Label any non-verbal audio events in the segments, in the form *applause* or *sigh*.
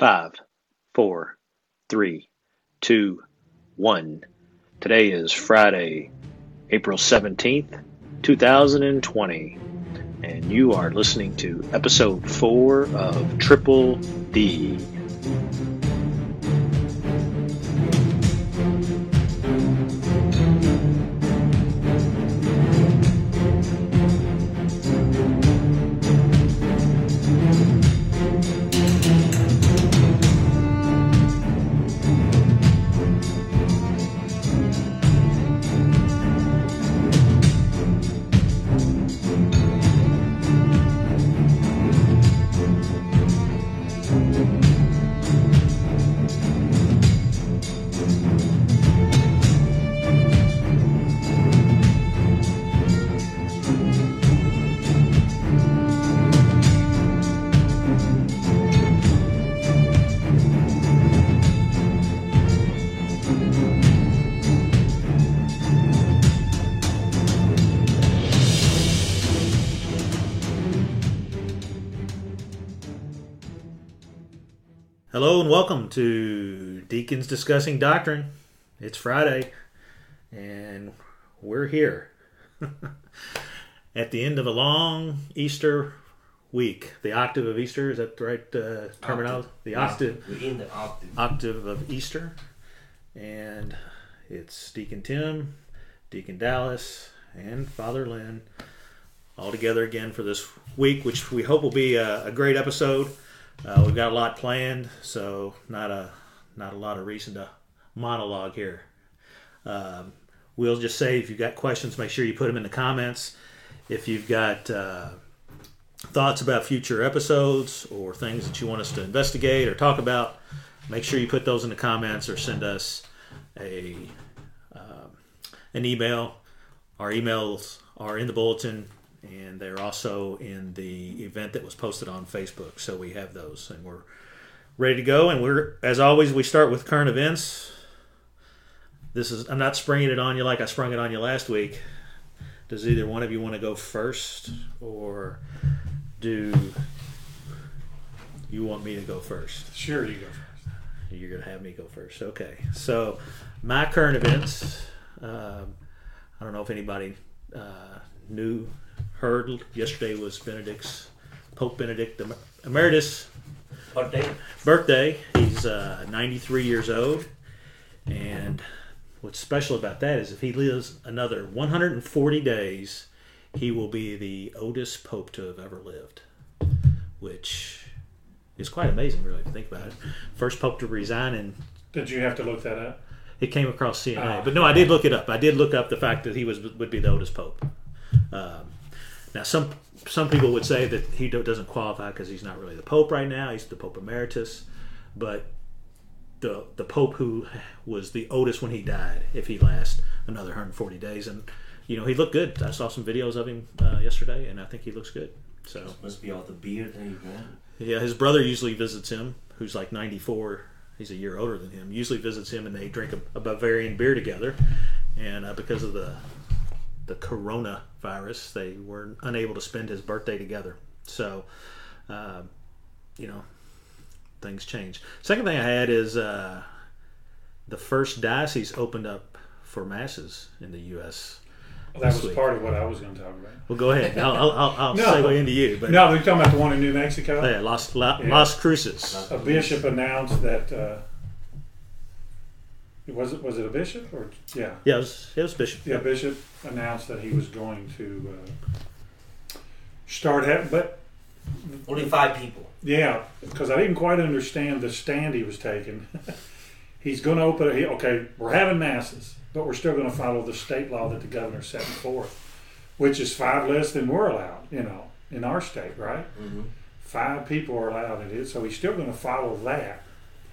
Five, four, three, two, one. Today is Friday, April 17th, 2020, and you are listening to episode four of Triple D. Discussing Doctrine. It's Friday and we're here *laughs* at the end of a long Easter week. The octave of Easter, is that the right uh, terminology? The octave, We're in the octave. octave of Easter. And it's Deacon Tim, Deacon Dallas, and Father Lynn all together again for this week, which we hope will be a, a great episode. Uh, we've got a lot planned, so not a not a lot of reason to monologue here. Um, we'll just say if you've got questions, make sure you put them in the comments. If you've got uh, thoughts about future episodes or things that you want us to investigate or talk about, make sure you put those in the comments or send us a um, an email. Our emails are in the bulletin and they're also in the event that was posted on Facebook. So we have those, and we're ready to go. And we're, as always, we start with current events. This is I'm not springing it on you like I sprung it on you last week. Does either one of you want to go first, or do you want me to go first? Sure, you go first. You're going to have me go first. Okay. So, my current events. Um, I don't know if anybody uh, knew, heard. Yesterday was Benedict's Pope Benedict Em- Emeritus Birthday. birthday. He's uh, 93 years old, and what's special about that is if he lives another 140 days, he will be the oldest pope to have ever lived, which is quite amazing, really, if you think about it. First pope to resign in Did you have to look that up? it came across CNA, Ah. but no, I did look it up. I did look up the fact that he was would be the oldest pope. Um, now, some some people would say that he do- doesn't qualify because he's not really the pope right now. He's the pope emeritus, but the the pope who was the oldest when he died, if he lasts another 140 days, and you know he looked good. I saw some videos of him uh, yesterday, and I think he looks good. So Must be all the beer that he drank. yeah, his brother usually visits him, who's like 94. He's a year older than him. Usually visits him, and they drink a, a Bavarian beer together. And uh, because of the the coronavirus, they were unable to spend his birthday together. So, uh, you know, things change. Second thing I had is uh, the first diocese opened up for masses in the U.S. Well, that was week. part of what I was going to talk about. Well, go ahead. *laughs* I'll, I'll, I'll, I'll No. segue into you. But No, you're talking about the one in New Mexico. yeah, Las, La, Yeah. Las Cruces. A bishop announced that. Uh, was it was it a bishop or yeah Yeah, it was, it was Bishop. yeah bishop announced that he was going to uh, start having but Only five people. Yeah, because I didn't quite understand the stand he was taking. *laughs* He's going to open. He, okay, we're having masses, but we're still going to follow the state law that the governor set forth, which is five less than we're allowed. You know, in our state, right? Mm-hmm. Five people are allowed in it, so he's still going to follow that.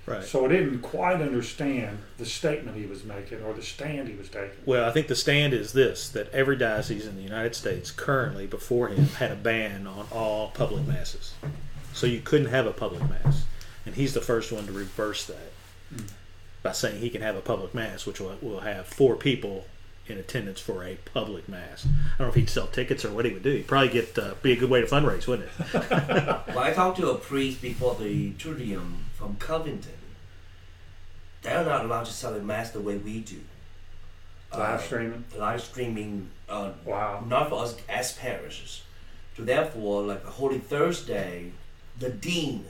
Right. So I didn't quite understand the statement he was making or the stand he was taking. Well, I think the stand is this that every diocese in the United States currently, before him, had a ban on all public masses. So you couldn't have a public mass. And he's the first one to reverse that by saying he can have a public mass, which will, will have four people in attendance for a public mass. I don't know if he'd sell tickets or what he would do. He'd probably get uh, be a good way to fundraise, wouldn't it? *laughs* Well, I talked to a priest before the Triduum from Covington. Not allowed to celebrate mass the way we do. Live Uh, streaming. live streaming, uh, Wow. not for us as parishes. So therefore, like a Holy Thursday, the dean,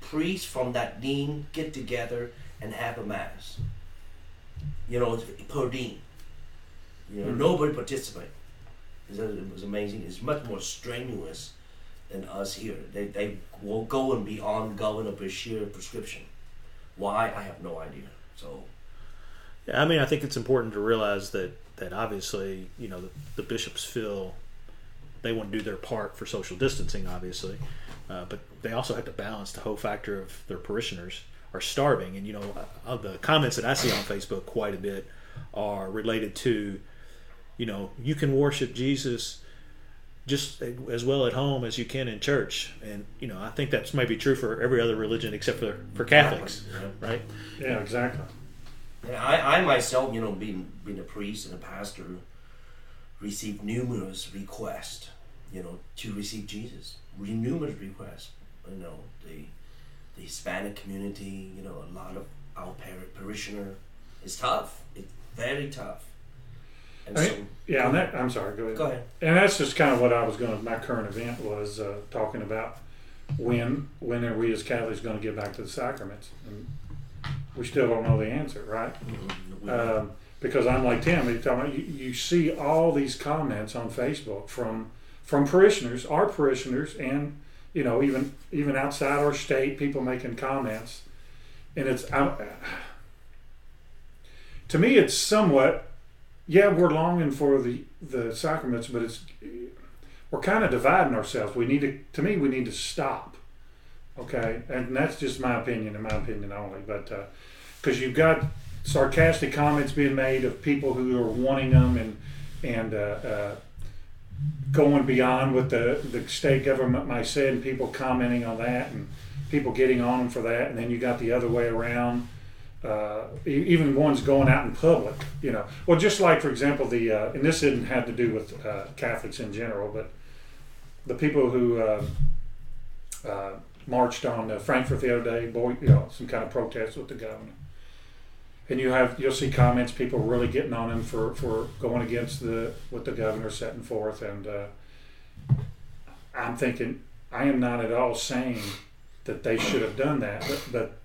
priests from that dean get together and have a mass. You know, per dean. You know, Mhm. nobody participate. It was- amazing. It's much more strenuous than us here. They they will go and be beyond Governor Beshear prescription. Why I have no idea. So Yeah, I mean, I think it's important to realize that that obviously, you know, the, the bishops feel they want to do their part for social distancing, obviously, uh, but they also have to balance the whole factor of their parishioners are starving, and you know, uh, the comments that I see on Facebook quite a bit are related to, you know, you can worship Jesus just as well at home as you can in church, and you know, I think that's maybe true for every other religion except for for Catholics, right? Yeah, exactly. And I, I myself, you know, being being a priest and a pastor, received numerous requests, you know, to receive Jesus. Numerous requests. You know, the the Hispanic community, you know, a lot of our parishioner. It's tough. It's very tough. And I- so, Yeah, and that, I'm sorry, go ahead. go ahead. And that's just kind of what I was going to, my current event was uh, talking about when, when are we as Catholics going to get back to the sacraments? And we still don't know the answer, right? We- Um, because I'm like Tim, you, talking about, you, you see all these comments on Facebook from from parishioners, our parishioners, and you know even even outside our state, people making comments, and it's I'm, *sighs* to me it's somewhat yeah we're longing for the the sacraments, but it's we're kind of dividing ourselves. We need to to me we need to stop, okay, and that's just my opinion, in my opinion only, but because you've got sarcastic comments being made of people who are wanting them and and uh, uh, going beyond what the the state government might say, and people commenting on that, and people getting on them for that, and then you got the other way around. Uh, even ones going out in public, you know. Well, just like for example, the uh, and this didn't have to do with uh, Catholics in general, but the people who uh, uh, marched on uh, Frankfort the other day, boy, you know, some kind of protest with the governor and you have you'll see comments people really getting on him for for going against the what the governor setting forth and uh, i'm thinking i am not at all saying that they should have done that but but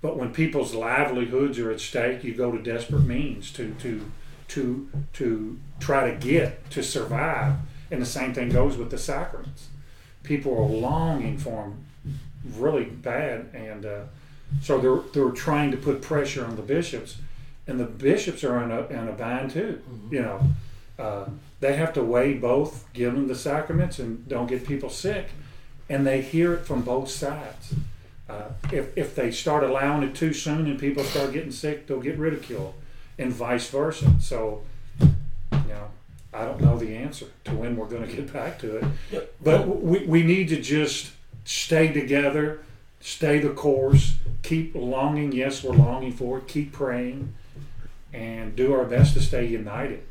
but when people's livelihoods are at stake you go to desperate means to to to to try to get to survive and the same thing goes with the sacraments people are longing for them really bad and uh, so they're they're trying to put pressure on the bishops, and the bishops are in a in a bind too. You know, uh, they have to weigh both, give them the sacraments, and don't get people sick, and they hear it from both sides. Uh, if if they start allowing it too soon and people start getting sick, they'll get ridiculed, and vice versa. So, you know, I don't know the answer to when we're going to get back to it, Yeah. but we we need to just stay together, stay the course, keep longing. Yes, we're longing for it. Keep praying, and do our best to stay united.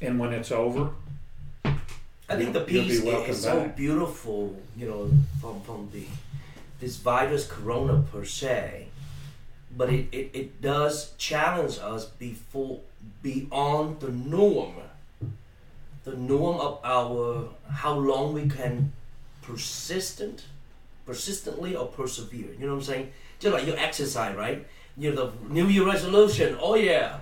And when it's over, I think the You'll- you'll be peace welcome is so back. beautiful, you know, from from the this virus corona per se, but it, it, it does challenge us before beyond the norm. The norm of our how long we can persistent persistently or persevere. You know what I'm saying? Just like your exercise, right? You know, the New Year resolution. Oh yeah,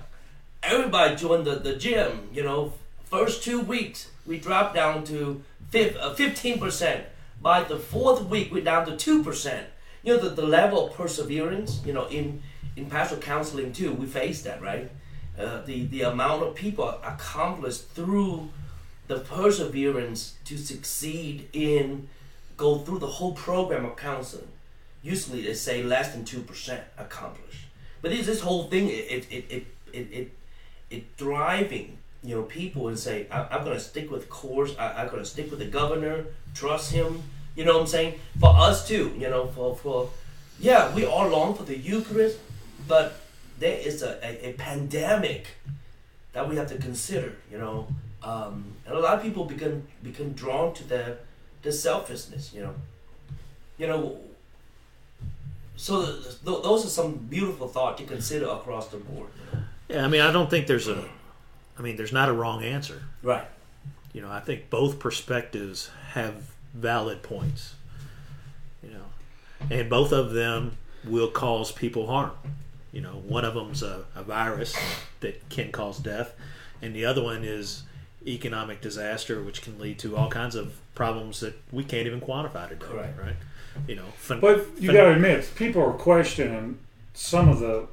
everybody join the, the gym. You know, first two weeks we drop down to uh, fifteen percent. By the fourth week, we're down to two percent. You know, the, the level of perseverance. You know, in in pastoral counseling too, we face that, right? Uh, the the amount of people accomplished through the perseverance to succeed in go through the whole program of counseling. Usually they say less than two percent accomplished. But this this whole thing it it it it it, it driving you know people and say I, I'm gonna stick with course. I, I'm gonna stick with the governor. Trust him. You know what I'm saying? For us too. You know for for yeah we all long for the Eucharist, but there is a, a, a pandemic that we have to consider. You know, um, and a lot of people become become drawn to their their selfishness. You know, you know. So th- th- those are some beautiful thought to consider across the board. You know? Yeah, I mean, I don't think there's a, I mean, there's not a wrong answer. Right. You know, I think both perspectives have valid points. You know, and both of them will cause people harm. You know, one of them's a, a virus that can cause death, and the other one is economic disaster, which can lead to all kinds of problems that we can't even quantify today. Right. Right? You know, fin- But you fin- got to admit, people are questioning some of the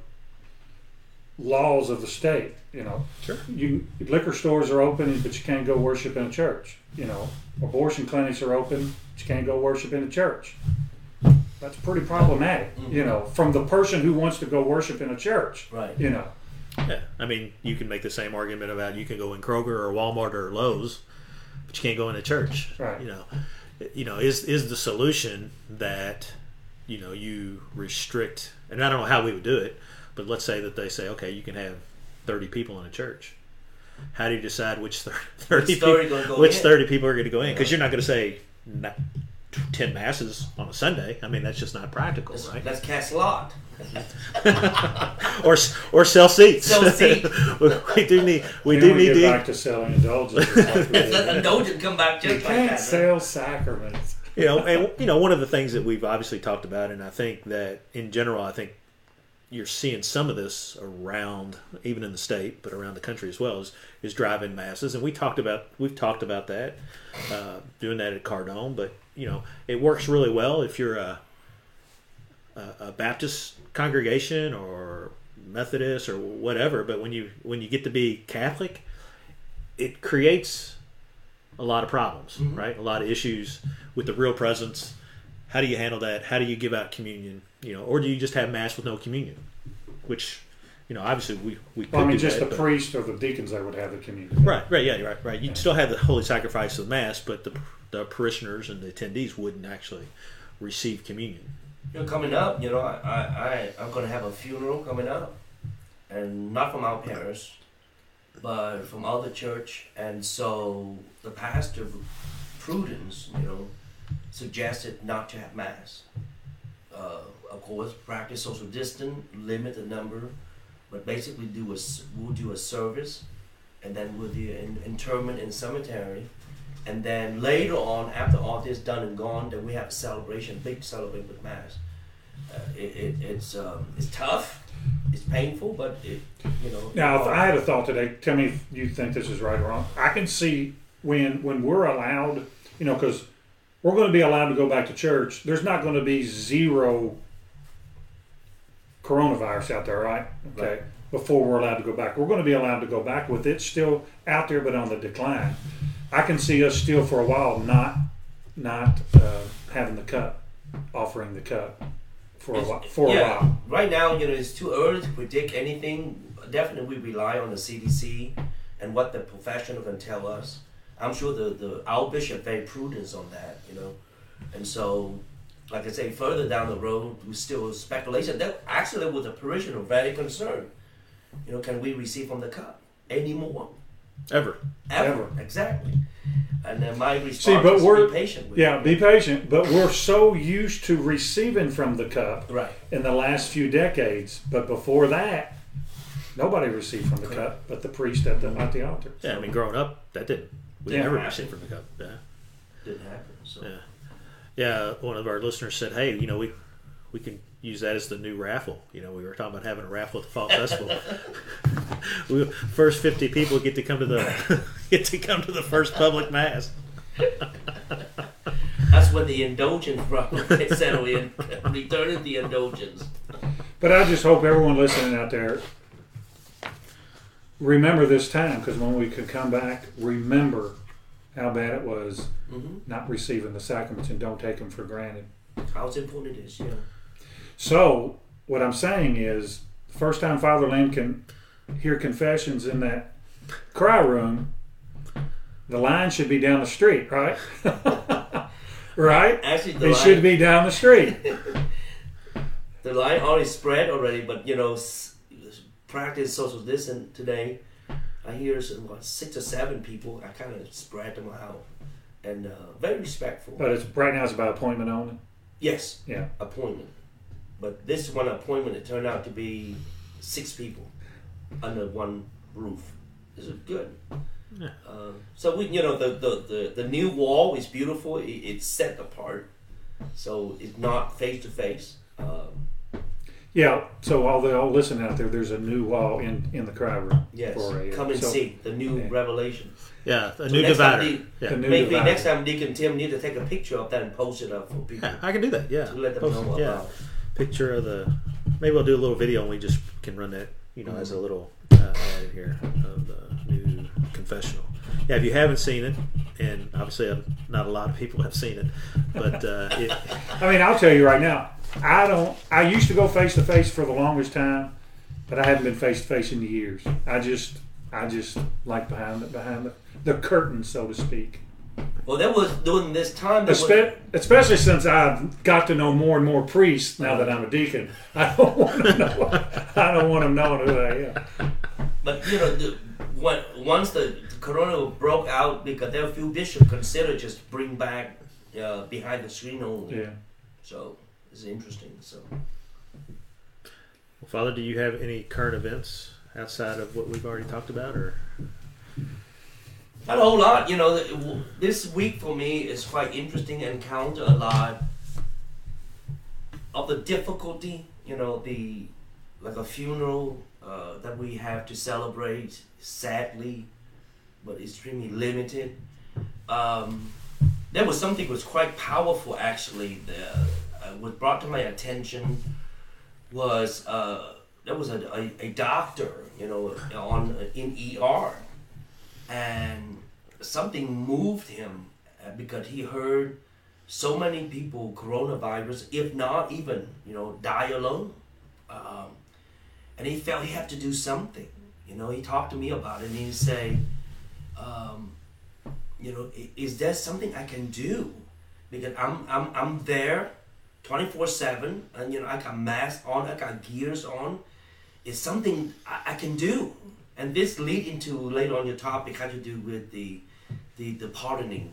laws of the state. You know, Sure. you liquor stores are open, but you can't go worship in a church. You know, abortion clinics are open, but you can't go worship in a church. That's pretty problematic. You mm-hmm. know, from the person who wants to go worship in a church. Right. You know, Yeah, I mean, you can make the same argument about you can go in Kroger or Walmart or Lowe's, but you can't go in a church. Right. You know, you know, is is the solution that you know you restrict? And I don't know how we would do it, but let's say that they say, okay, you can have thirty people in a church. How do you decide which *laughs* thirty Which 30 people, go which in? thirty people are going to go in? Because you're not going to say not, ten masses on a Sunday. I mean, that's just not practical, Let's, right? let's cast a lot. *laughs* or or sell seats. Sell seats. *laughs* we do need we Then do need get to back to selling indulgences. like we did. Let indulgent come back you just like can't that. sell sacraments. you know and you know one of the things that we've obviously talked about and i think that in general i think you're seeing some of this around even in the state but around the country as well is, is drive-in masses and we talked about we've talked about that uh, doing that at cardone but you know it works really well if you're a, a, a baptist congregation or methodist or whatever but when you when you get to be catholic it creates a lot of problems, right? A lot of issues with the real presence. How do you handle that? How do you give out communion? You know, or do you just have mass with no communion? Which, you know, obviously we we could Well, I mean, do just that, the but- priest or the deacons that would have the communion. right, right, yeah, right, right. You'd still have the holy sacrifice of the mass, but the the parishioners and the attendees wouldn't actually receive communion. You know, coming up, you know, I, I, I I'm gonna have a funeral coming up, and not from our parish, but from other church, and so the pastor, Prudence, you know, suggested not to have mass. Uh, of course, practice social distance, limit the number, but basically do a we'll do a service, and then we'll do an interment in cemetery, and then later on, after all this done and gone, then we have a celebration, big celebration with mass. Uh, it, it, it's um, it's tough, it's painful, but it you know. Now, if I had a thought today, tell me if you think this is right or wrong. I can see when when we're allowed, you know, because we're going to be allowed to go back to church. There's not going to be zero coronavirus out there, right? Okay. Right. Before we're allowed to go back, we're going to be allowed to go back with it still out there, but on the decline. I can see us still for a while not not uh, having the cup, offering the cup for a while. For a while. Right now, you know, it's too early to predict anything. Definitely, we rely on the CDC and what the professional can tell us. I'm sure the, the our bishop very prudent on that, you know, and so, like I say, further down the road, we still speculation. That actually, with the parishioner very concerned. You know, can we receive from the cup anymore? Ever. Ever, exactly. And then my response See, but is we're- be patient with Yeah, it. be patient. But we're so used to receiving from the cup right. in the last few decades. But before that, nobody received from the Correct. cup but the priest at the at the altar. Yeah, I mean, growing up, that didn't. We Yeah. never received from the cup. Yeah. Didn't happen. So. Yeah. Yeah, one of our listeners said, "Hey, you know, we we can use that as the new raffle. You know, we were talking about having a raffle at the fall festival. *laughs* we, first fifty people get to come to the *laughs* get to come to the first public mass. *laughs* That's when the indulgence problem gets settled in. Returning the indulgence. But I just hope everyone listening out there remember this time because when we could come back, remember how bad it was hmm not receiving the sacraments and don't take them for granted. How important it is, yeah. So what I'm saying is, first time Father Lynn can hear confessions in that cry room, the line should be down the street, right? *laughs* right? Actually, the It line, should be down the street. *laughs* the line already spread already, but you know, s- practice social distance today. I hear some, what, six or seven people. I kind of spread them out, and uh, very respectful. But it's right now it's by appointment only. yes, Yeah. appointment. But this one appointment, it turned out to be six people under one roof. Is it good? Yeah. Uh, so we, you know, the, the, the, the new wall is beautiful. It, it's set apart, so it's not face to face. Yeah. So all the all listening out there, there's a new wall in in the cry room. Yes, For a, uh, come and so- see the new Yeah. revelation. Yeah, a So new next divider. the- Yeah. New Maybe divider. next time Deacon Tim need to take a picture of that and post it up for people yeah, I can do that. Yeah, to let them Post- know yeah, about. picture of the. Maybe we'll do a little video and we just can run that, you know, as a little uh, ad here of the new confessional. Yeah, if you haven't seen it, and obviously uh, not a lot of people have seen it, but uh, it, *laughs* I mean, I'll tell you right now. I don't. I used to go face to face for the longest time, but I haven't been face to face in years. I just, I just like behind the behind the, the curtain, so to speak. Well, that was during this time. That was, especially since I've got to know more and more priests now that I'm a deacon. *laughs* I don't want to know. I don't want them knowing who I am. But you know, the, when, once the, the corona broke out, because there were a few bishops considered just bring back uh, behind the screen only. Yeah. So it's interesting. So Father, do you have any current events outside of what we've already talked about, or not a whole lot. You know, this week for me is quite interesting. Encounter a lot of the difficulty. You know, the like a funeral uh, that we have to celebrate. Sadly, but extremely limited. Um, there was something was quite powerful actually. Uh, was brought to my attention was uh, there was a, a, a doctor, you know, on in ER, and something moved him uh, because he heard so many people coronavirus, if not even you know, die alone, um, and he felt he had to do something. You know, he talked to me about it, and he say, um, you know, is there something I can do? Because I'm I'm I'm there, twenty four seven, and you know I got masks on, I got gears on. It's something I, I can do, and this lead into later on your topic had to do with the the the pardoning.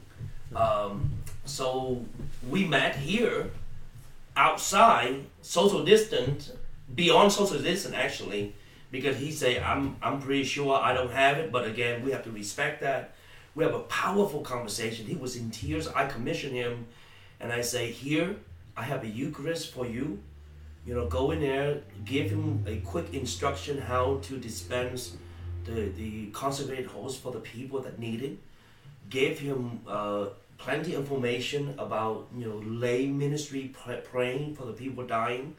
Um, so we met here, outside, social distance, beyond social distance actually, because he say I'm I'm pretty sure I don't have it, but again we have to respect that. We have a powerful conversation. He was in tears. I commissioned him, and I say, "Here, I have a Eucharist for you. You know, go in there, give him a quick instruction how to dispense the the consecrated host for the people that need it. Give him uh, plenty information about you know lay ministry pr- praying for the people dying.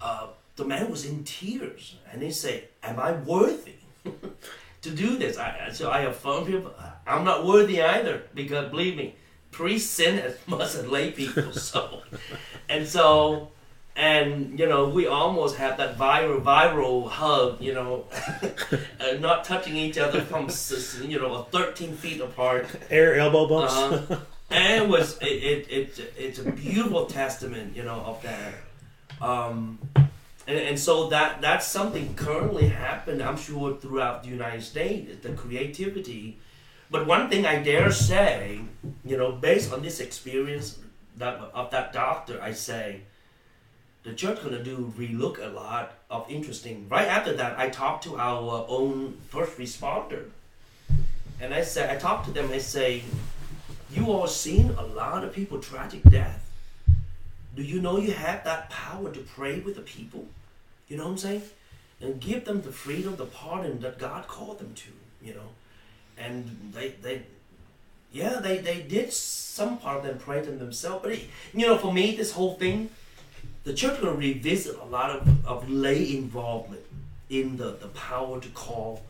Uh, the man was in tears, and he said, "Am I worthy?" *laughs* to do this. I- so I affirmed him. I'm not worthy either because believe me, priests sin as *laughs* much as lay people. So, and so, and you know, we almost have that viral viral hug. You know, *laughs* uh, not touching each other from you know 13 feet apart. air elbow bumps? Uh-huh. *laughs* and it was it, it, it it's a beautiful testament you know of that um and, and so that that's something currently happened i'm sure throughout the united states the creativity but one thing i dare say you know based on this experience that of that doctor i say the church gonna do relook a lot of interesting right after that i talked to our own first responder and i said i talked to them i say you all seen a lot of people tragic death. Do you know you have that power to pray with the people? You know what I'm saying? And give them the freedom, the pardon that God called them to, you know. And they they yeah, they, they did some part of them pray to themselves. But it, you know, for me, this whole thing, the church will revisit a lot of, of lay involvement in the, the power to call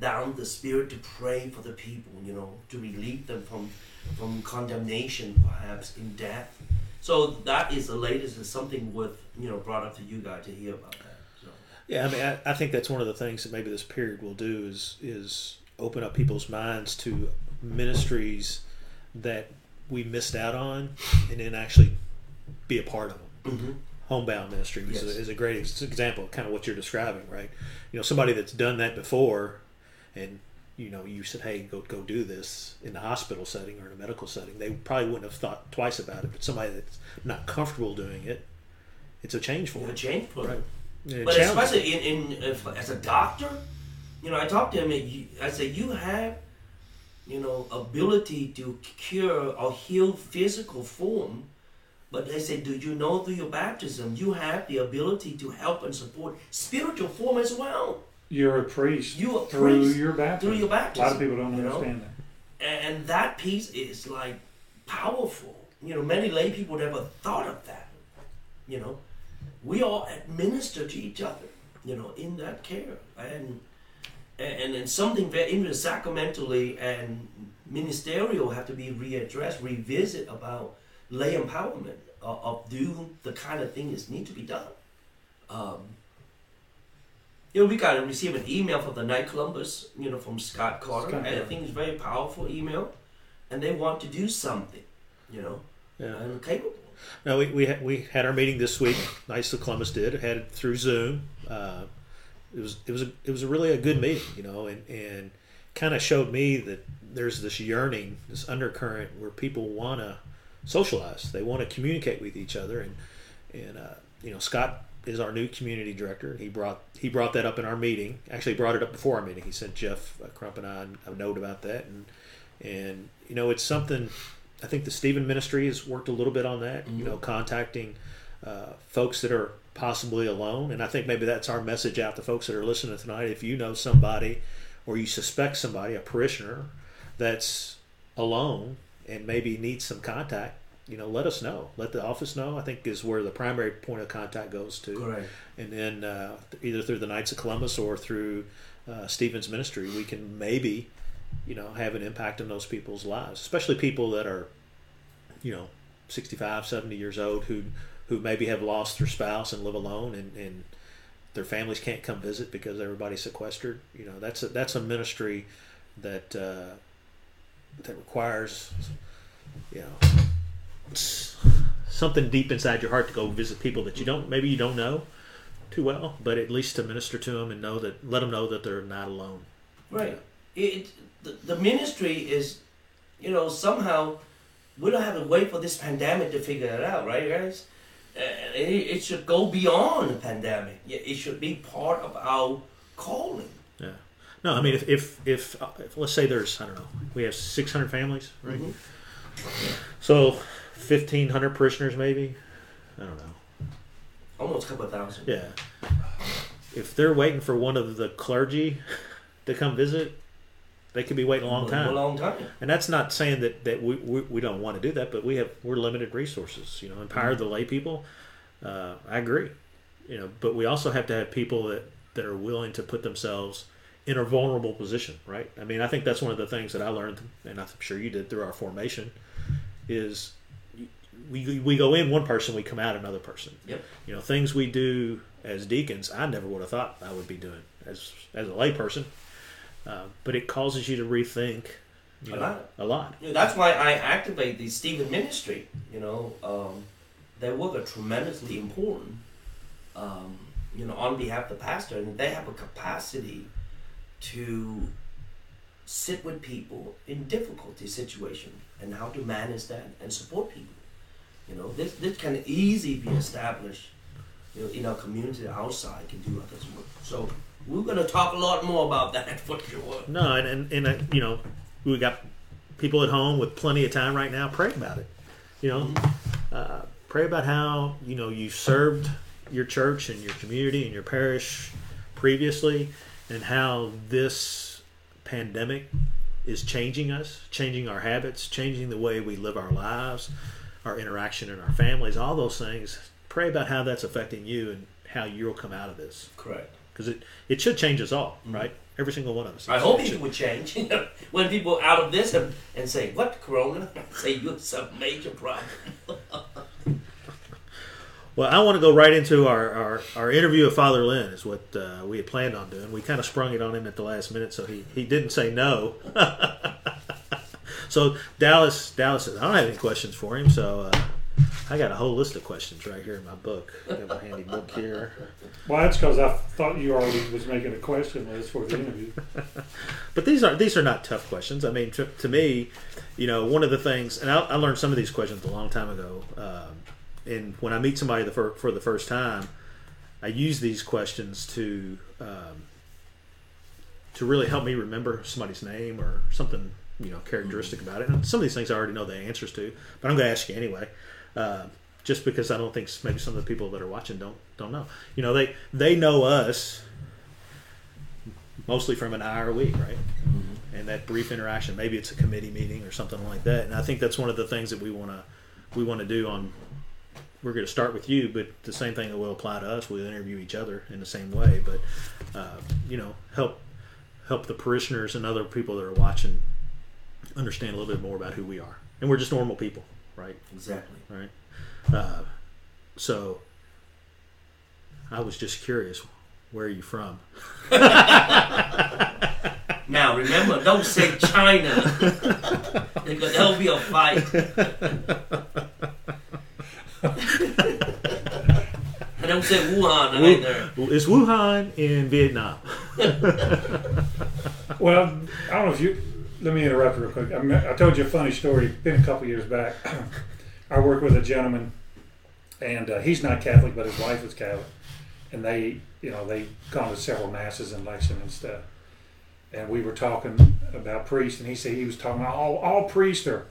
down the spirit to pray for the people, you know, to relieve them from from condemnation, perhaps in death. So that is the latest, and something worth you know brought up to you guys to hear about that. So. Yeah, I mean, I, I think that's one of the things that maybe this period will do is is open up people's minds to ministries that we missed out on, and then actually be a part of them. Mm-hmm. Homebound ministry is, a, is a great example of kind of what you're describing, right? You know, somebody that's done that before, and you know you said, hey, go go do this in the hospital setting or in a medical setting, they probably wouldn't have thought twice about it. But somebody that's not comfortable doing it, it's a change for them. change for them. Yeah, But especially in, in if, as a doctor, you know, I talked to him. I said, you have, you know, ability to cure or heal physical form. But they say, do you know through your baptism, you have the ability to help and support spiritual form as well. You're a priest You a through priest your baptism. through your A lot of people don't you know? understand that. And that piece is like powerful. You know, many lay people never thought of that. You know, we all administer to each other. You know, in that care, and and and something very even sacramentally and ministerial have to be readdressed, revisit about lay empowerment of, of do the kind of things need to be done. Um, you know, we got to receive an email from the Knight Columbus, you know, from Scott Carter, Scott and I think it's a very powerful email, and they want to do something, you know, Yeah. and capable. No, we we had, we had our meeting this week. Nice the Columbus did. Had it through Zoom. Uh, it was it was a, it was a really a good meeting, you know, and and kind of showed me that there's this yearning, this undercurrent where people want to socialize. They want to communicate with each other, and and uh, you know Scott is our new community director. He brought he brought that up in our meeting. Actually, brought it up before our meeting. He sent Jeff uh, Crump and I a note about that, and and you know it's something. I think the Stephen Ministry has worked a little bit on that. You know, contacting uh, folks that are possibly alone, and I think maybe that's our message out to folks that are listening tonight. If you know somebody, or you suspect somebody, a parishioner, that's alone and maybe needs some contact, you know, let us know. Let the office know. I think is where the primary point of contact goes to Correct. and then uh, either through the Knights of Columbus or through uh, Stephen's ministry, we can maybe, you know, have an impact on those people's lives, especially people that are, you know, 65, 70 years old who who maybe have lost their spouse and live alone and, and their families can't come visit because everybody's sequestered. You know, that's a, that's a ministry that uh, that requires, you know, something deep inside your heart to go visit people that you don't maybe you don't know too well, but at least to minister to them and know that let them know that they're not alone. Right. It the, the ministry is, you know, somehow we don't have to wait for this pandemic to figure it out, right, guys? Uh, it, it should go beyond the pandemic. It should be part of our calling. Yeah. No, I mean if if if, if let's say there's I don't know we have 600 families, right? Mhm. So 1500 parishioners maybe. I don't know. Almost a couple of thousand. Yeah. If they're waiting for one of the clergy to come visit, they could be waiting a long A time. long time. And that's not saying that, that we, we, we don't want to do that, but we have we're limited resources. You know, empower the lay people. Uh, I agree. You know, but we also have to have people that, that are willing to put themselves in a vulnerable position, right? I mean, I think that's one of the things that I learned, and I'm sure you did through our formation, is we, we go in one person, we come out another person. Yep. You know, things we do as deacons, I never would have thought I would be doing as as a layperson. Uh, but it causes you to rethink you A know, lot. A lot. You know, that's why I activate the Stephen Ministry. You know, um, their work are tremendously important. Um, you know, on behalf of the pastor, and they have a capacity to sit with people in difficulty situation and how to manage that and support people. You know, this this can easily be established. You know, in our community outside can do others work. So we're gonna talk a lot more about that *laughs* for sure. No, and and, and uh, you know, we got people at home with plenty of time right now. Pray about it. You know, uh, pray about how you know you served your church and your community and your parish previously, and how this pandemic is changing us, changing our habits, changing the way we live our lives, our interaction in our families, all those things. Pray about how that's affecting you and how you'll come out of this Correct. Because it, it should change us all, right? Every single one of us. I hope It would change. *laughs* When people out of this and, and say, "What Corona?" *laughs* say you have some major problem. *laughs* Well, I want to go right into our, our, our interview of Father Lynn, is what uh, we had planned on doing. We kind of sprung it on him at the last minute, so he, he didn't say no. so Dallas Dallas says, I don't have any questions for him, so uh, I got a whole list of questions right here in my book. I got my handy book here. Well, that's because I thought you already was making a question list for the interview. *laughs* But these are these are not tough questions. I mean, to, to me, you know, one of the things, and I, I learned some of these questions a long time ago. Um, and when I meet somebody the fir- for the first time, I use these questions to um, to really help me remember somebody's name or something you know characteristic about it. And some of these things I already know the answers to, but I'm going to ask you anyway. Uh, just because I don't think maybe some of the people that are watching don't don't know. You know, they they know us mostly from an hour a week, right? And that brief interaction, maybe it's a committee meeting or something like that. And I think that's one of the things that we want to we want to do on. We're going to start with you, but the same thing that will apply to us. We'll interview each other in the same way, but uh, you know, help help the parishioners and other people that are watching understand a little bit more about who we are. And we're just normal people, right? Exactly. right? Uh, so I was just curious, where are you from? *laughs* Now remember, don't say China. because there'll be a fight. and *laughs* don't say Wuhan either. It's Wuhan in Vietnam. *laughs* Well, I don't know if you. Let me interrupt real quick. I, I told you a funny story. It's Been a couple years back. *clears throat* I work with a gentleman, and uh, he's not Catholic, but his wife is Catholic, and they, you know, they gone to several masses and Lexington and stuff. And we were talking about priests, and he said he was talking about all all priests are,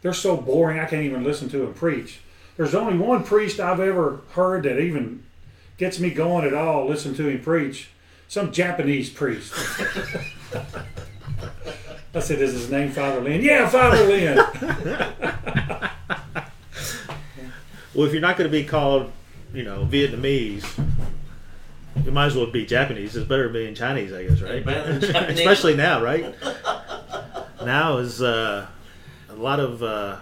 they're so boring. I can't even listen to them preach. There's only one priest I've ever heard that even gets me going at all. Listen to him preach. Some Japanese priest. *laughs* I said, "Is his name Father Lin?" Yeah, Father Lin. *laughs* Well, if you're not going to be called, you know, Vietnamese, you might as well be Japanese. It's better than being Chinese, I guess, right? Better than Japanese. *laughs* Especially now, right? now is uh, a lot of uh,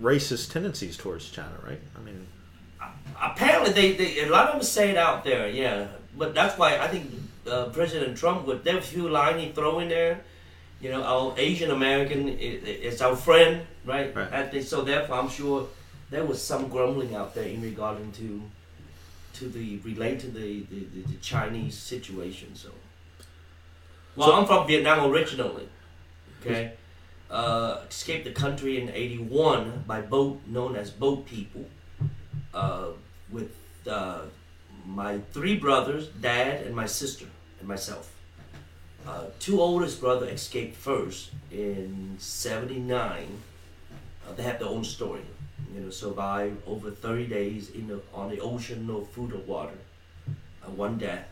racist tendencies towards China, right? I mean, Apparently, they, they a lot of them say it out there, yeah. But that's why I think uh, President Trump, with their few lines he throw in there, you know, our Asian American is, is our friend, right? Right. And they- so therefore, I'm sure there was some grumbling out there in regarding to to the relate to the, the, the, the Chinese situation. So, well, So- I'm from Vietnam originally. Okay, uh, escaped the country in '81 by boat known as Boat People, uh, with uh, my three brothers, dad, and my sister, and myself. Uh, two oldest brother escaped first in '79. Uh, they have their own story. You know, survived over 30 days in the, on the ocean, no food or water, uh, one death.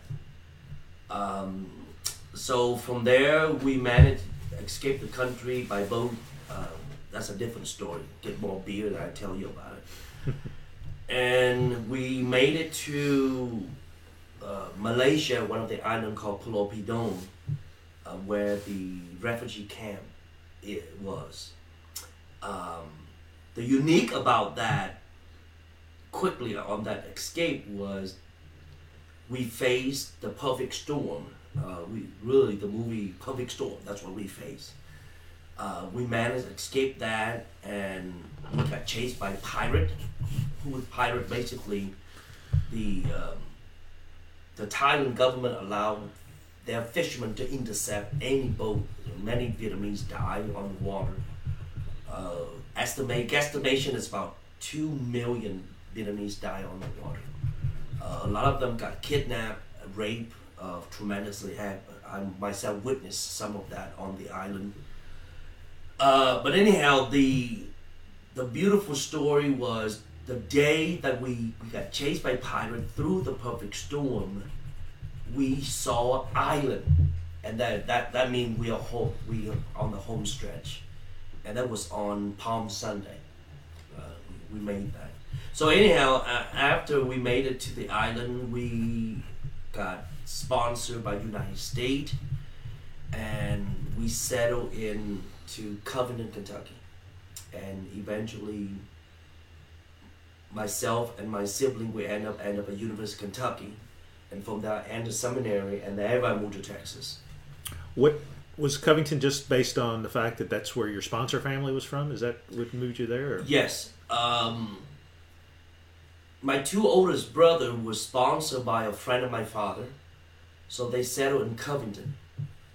Um, so from there, we managed to escape the country by boat. Uh, that's a different story. Get more beer, and I tell you about it. *laughs* and we made it to uh, Malaysia, one of the island called Pulau Bidong, uh, where the refugee camp it was. Um, the unique about that, quickly on that escape was we faced the perfect storm. Uh, we really the movie Perfect Storm. That's what we faced. Uh, we managed to escape that, and we got chased by the pirate. Who was pirate? Basically, the um, the Thailand government allowed their fishermen to intercept any boat. Many Vietnamese die on the water. Uh, estimate guesstimation is about two million Vietnamese die on the water. Uh, a lot of them got kidnapped, raped, uh, tremendously. Had I myself witnessed some of that on the island. Uh, but anyhow, the the beautiful story was the day that we, we got chased by pirates through the perfect storm. We saw an island, and that that that means we are home. We are on the home stretch, and that was on Palm Sunday. Uh, we, we made that. So anyhow, uh, after we made it to the island, we got sponsored by United States, and we settled in to Covington, Kentucky, and eventually myself and my sibling we end up end up at University of Kentucky, and from there I entered seminary, and then I moved to Texas. what was Covington just based on the fact that that's where your sponsor family was from? Is that what moved you there? Or? Yes. Um, my two oldest brother was sponsored by a friend of my father, so they settled in Covington,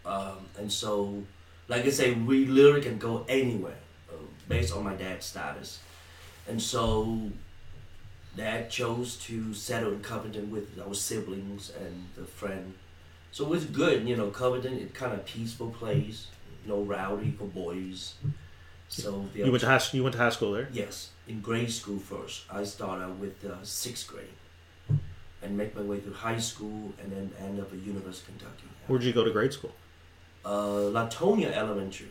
um, and so, like I say, we literally can go anywhere uh, based on my dad's status, and so. Dad chose to settle in Covington with our siblings and the friend. So it was good, you know. Covington, it kind of peaceful place, no rowdy for boys. So the You went to high you went to high school there. Yes, in grade school first. I started with uh, sixth grade, and make my way through high school, and then end up at University of Kentucky. Where'd you go to grade school? Uh, Latonia Elementary.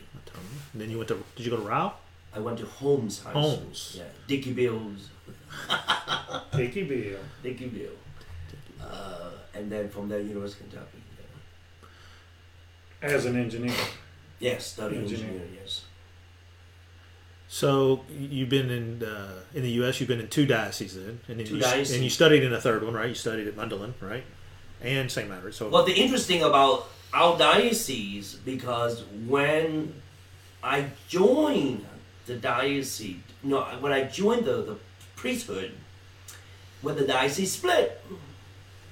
And then you went to. Did you go to Rao? I went to Holmes High Holmes. School. Yeah, Dickie Bill's, *laughs* Dickie Bill. Dickie Bill. Uh, and then from there, University of Kentucky. Yeah. As an engineer. Yes, studying Engineer. engineering. Yes. So you've been in uh, in the U.S. You've been in two dioceses then, and then Two you, dioceses. and you studied in a third one, right? You studied at Mundelein, right? And St. Margaret. So Well, the interesting about our diocese because when I joined the diocese, no, when I joined the, the priesthood, when the diocese split,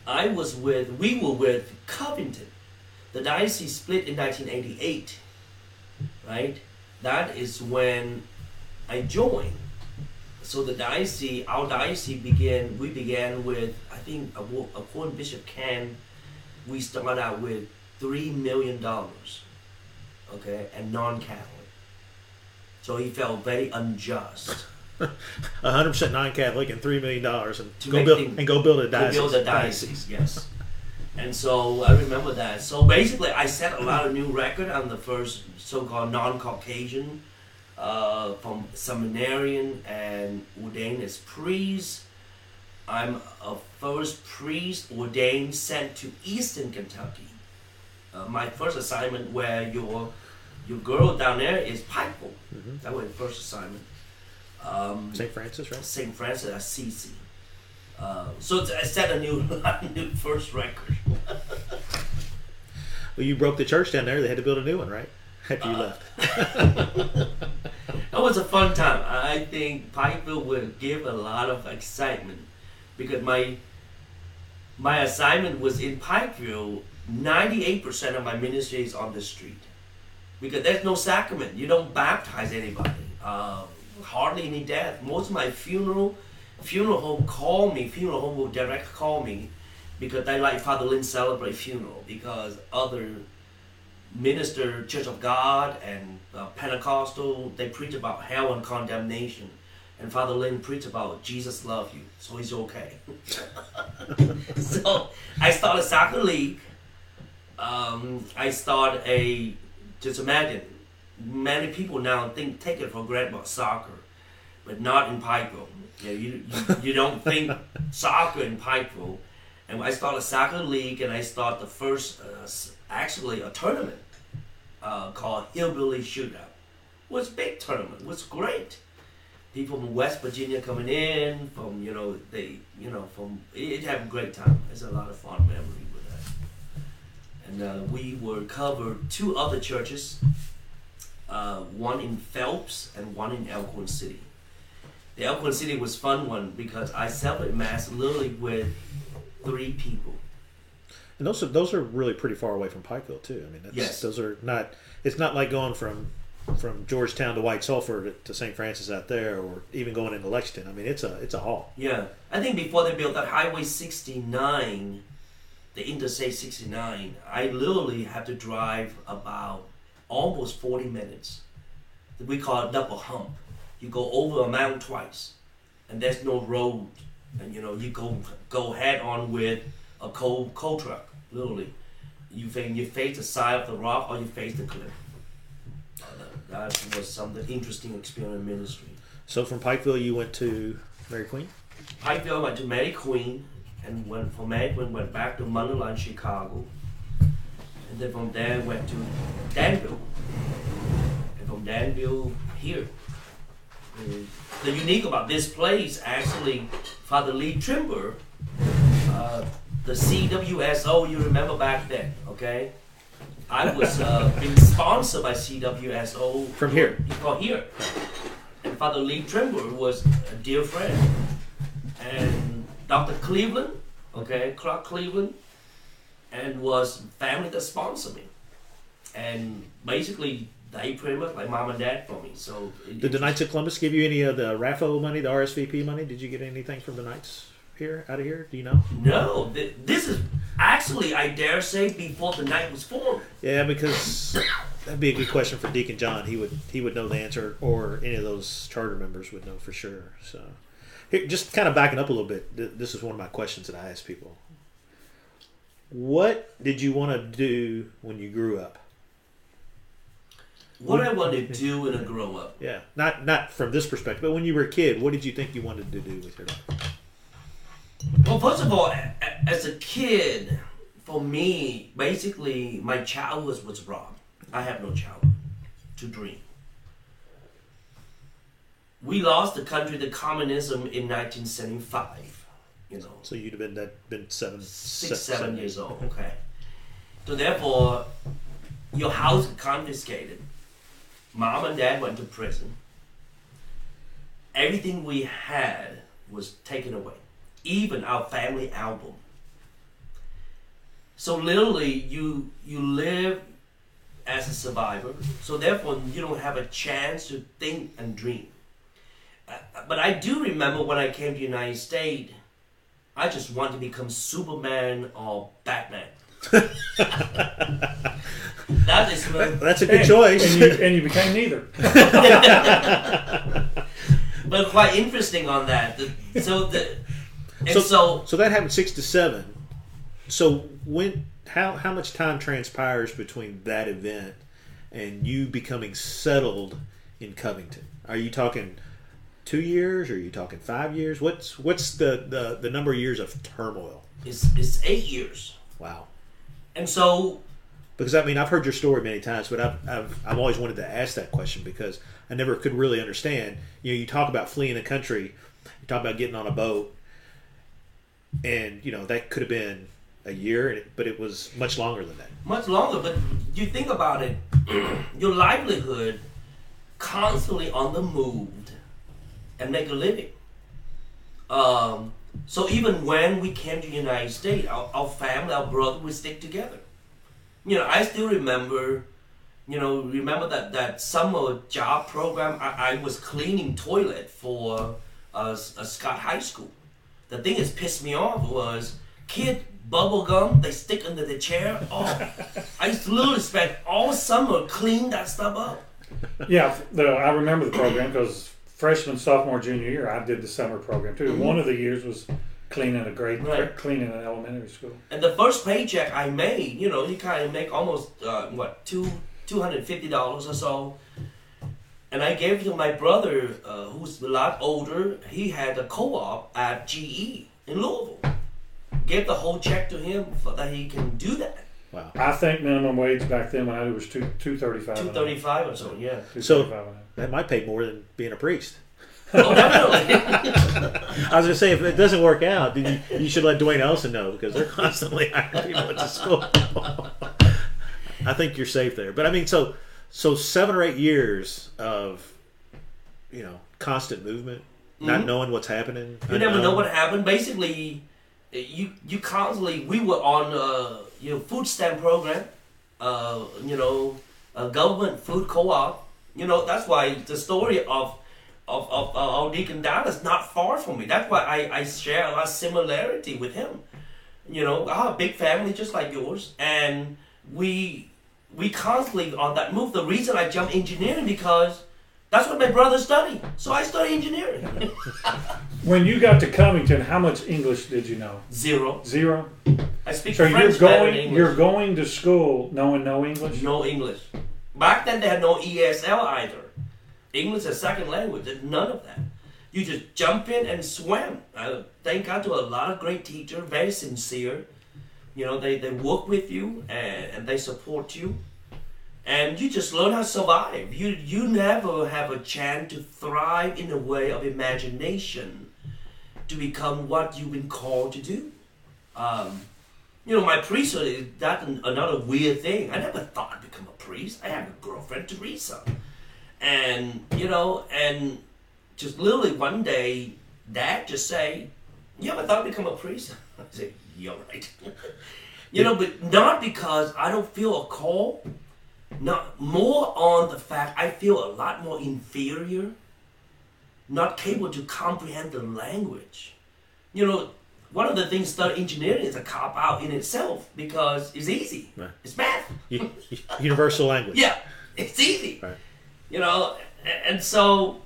I was with, we were with Covington. The diocese split in 1988, right? That is when I joined. So the diocese, our diocese began, we began with, I think, according to Bishop Ken, we started out with three million dollars, okay, and non-Catholic. So he felt very unjust *laughs* hundred percent non-Catholic and three million dollars, and To go make build things- and go build a to diocese. build a diocese. *laughs* Yes, and so I remember that. So basically, I set a lot of new record. I'm the first so-called non-Caucasian uh, from seminarian and ordained as priest. I'm a first priest ordained sent to Eastern Kentucky. Uh, my first assignment where your your girl down there is Pikeville. Mhm. That was the first assignment. Um, St. Francis, right? St. Francis Assisi. Uh, so it's- I set a new, *laughs* new first record. *laughs* Well, you broke the church down there. They had to build a new one, right? *laughs* After Uh, you left. That was a fun time. I think Pikeville will give a lot of excitement because my my assignment was in Pikeville. Ninety-eight percent of my ministry is on the street because there's no sacrament. You don't baptize anybody. Um, hardly any death. Most of my funeral funeral home call me. Funeral home will direct call me because they like Father Lynn celebrate funeral because other minister Church of God and uh, Pentecostal, they preach about hell and condemnation. And Father Lynn preached about Jesus love you, so he's okay. *laughs* so I started soccer league. Um, I started a, just imagine, many people now think take it for granted about soccer, but not in Pikeville. Yeah, you, you, you don't think *laughs* soccer in Pikeville. And I started a soccer league, and I started the first, uh, actually, a tournament uh, called Hillbilly Shootout. It was a big tournament. It was great. People from West Virginia coming in, from you know they you know from it, it had a great time. It's a lot of fun that. And uh, we were covered two other churches, uh, one in Phelps and one in Elkhorn City. The Elkhorn City was fun one because I celebrated mass literally with three people. And those are those are really pretty far away from Pikeville too. I mean, that's, Yes. those are not. It's not like going from from Georgetown to White Sulphur to, to St. Francis out there, or even going into Lexington. I mean, it's a it's a haul. Yeah, I think before they built that Highway 69, the Interstate 69, I literally had to drive about almost 40 minutes. We call it double hump. You go over a mountain twice, and there's no road, and you know you go go head on with a coal coal truck. Literally, you face you face the side of the rock or you face the cliff. Uh, that, that was something interesting experience in ministry. So from Pikeville, you went to Mary Queen. Pikeville I went to Mary Queen and went from Queen went back to Mundelein, Chicago. And then from there went to Danville. And from Danville here. And the unique about this place actually Father Lee Trimber, uh, the CWSO you remember back then, okay? I was uh, being sponsored by CWSO From here. From here. And Father Lee Trimber was a dear friend. And Dr. Cleveland, okay, Clark Cleveland, and was family that sponsored me, and basically they pretty much like mom and dad for me. So it- Did the Knights of Columbus give you any of the RAFO money, the RSVP money? Did you get anything from the Knights here, out of here? Do you know? No, th- this is actually I dare say before the night was formed. Yeah, because that'd be a good question for Deacon John. He would he would know the answer, or any of those charter members would know for sure. So, here, just kind of backing up a little bit. This is one of my questions that I ask people. What did you want to do when you grew up? What I want to do when I grow up. Yeah, not not from this perspective, but when you were a kid, what did you think you wanted to do with your life? Well, first of all, a- a- as a kid, for me, basically, my childhood was robbed. I have no childhood to dream. We lost the country to communism in 1975. You know, So you'd have been that been seven, six, se- seven years old. *laughs* Okay. So therefore, your house was confiscated. Mom and dad went to prison. Everything we had was taken away, even our family album. So literally, you you live as a survivor. So therefore, you don't have a chance to think and dream. But I do remember when I came to the United States. I just want to become Superman or Batman. *laughs* that is what, That's a good And- choice. And you, and you became neither. *laughs* but quite interesting on that. The, so the So- so, So that happened six to seven. So when how how much time transpires between that event and you becoming settled in Covington? Are you talking two years? Or are you talking five years? What's what's the the, the number of years of turmoil? it's, it's eight years. Wow. And so Because I mean I've heard your story many times, but I've I've, I've always wanted to ask that question because I never could really understand. You know, you talk about fleeing a country, you talk about getting on a boat, and you know that could have been a year, but it was much longer than that. much longer, but you think about it, *clears throat* your livelihood constantly on the move and make a living. Um, so even when we came to the United States, our, our family, our brother, we stick together. You know, I still remember, you know, remember that, that summer job program. I, I was cleaning toilet for uh, a Scott High School. The thing that pissed me off was kid bubble gum they stick under the chair. Oh, I used to literally spend all summer clean that stuff up. Yeah, the, I remember the program because freshman, sophomore, junior year, I did the summer program too. One of the years was cleaning a grade, Right. cleaning an elementary school. And the first paycheck I made, you know, you kind of make almost uh, what two two hundred fifty dollars or so. And I gave it to my brother, uh, who's a lot older. He had a co-op at GE in Louisville. Gave the whole check to him so that he can do that. Wow. I think minimum wage back then when I was two two thirty five. Two thirty-five or so, yeah. So- That might pay more than being a priest. Oh, definitely. *laughs* I was gonna say if it doesn't work out, then you, you should let Dwayne Ellison know because they're constantly *laughs* hiring people at the school. *laughs* I think you're safe there. But I mean, so so seven or eight years of you know constant movement, not Mhm. knowing what's happening. You never know what happened. Basically, you you constantly we were on uh, food stamp program, uh, you know, government food co-op. You know that's why the story of of of uh, our Deacon Don is not far from me. That's why I I share a lot of similarity with him. You know, a big family just like yours, and we we constantly on that move. The reason I jumped engineering because. That's what my brother studied, so I studied engineering. *laughs* When you got to Covington, how much English did you know? Zero. Zero. I speak So French you're going English. you're going to school knowing no English. no English. Back then they had no ESL either. English as second language. There's none of that. You just jump in and swim. I thank God to a lot of great teachers, very sincere. You know, they, they work with you and, and they support you. And you just learn how to survive. You you never have a chance to thrive in a way of imagination to become what you've been called to do. Um, you know, my priesthood is that an, another weird thing. I never thought I'd become a priest. I have a girlfriend, Teresa, and you know, and just literally one day, Dad just say, you ever thought I'd become a priest? *laughs* I said, you're right. *laughs* you know, but not because I don't feel a call. Not more on the fact I feel a lot more inferior, not capable to comprehend the language. You know, one of the things study engineering is a cop out in itself because it's easy. Right. It's math. Universal language. Yeah, it's easy. Right. You know, and so,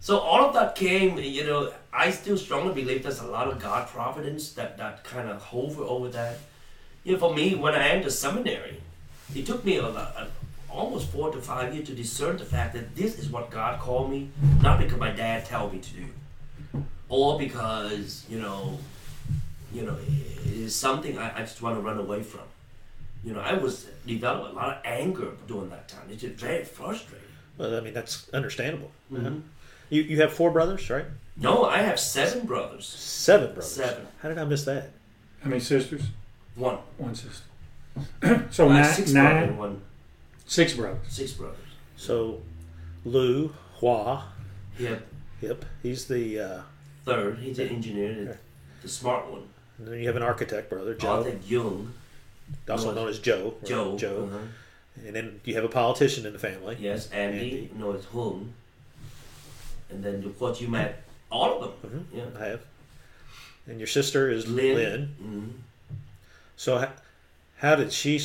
so all of that came. You know, I still strongly believe there's a lot of God providence that that kind of hover over that. You know, for me, when I entered seminary, it took me a, lot- a, almost four to five years to discern the fact that this is what God called me, not because my dad told me to do, or because you know, you know, it is something I, I just want to run away from. You know, I was developing a lot of anger during that time. It's just very frustrating. Well, I mean, that's understandable. Mhm. You, you have four brothers, right? No, I have seven brothers. Seven brothers. Seven. How did I miss that? How many sisters? One. One sister. *coughs* so I have nine, six brothers and one. six brothers. Six brothers. So, Lou Hua, Yeah. yep, he's the. Uh, Third, he's an engineer, the, the smart one. and then you have an architect brother, Joe, Arthur Jung. also known as Joe. or Joe. Joe. uh-huh. And then you have a politician in the family. Yes, Andy, Andy. known as Hung. And then, of course, you met all of them. Mhm, Yeah. I have. And your sister is Lynn. Lynn. Mhm. So, how, how did she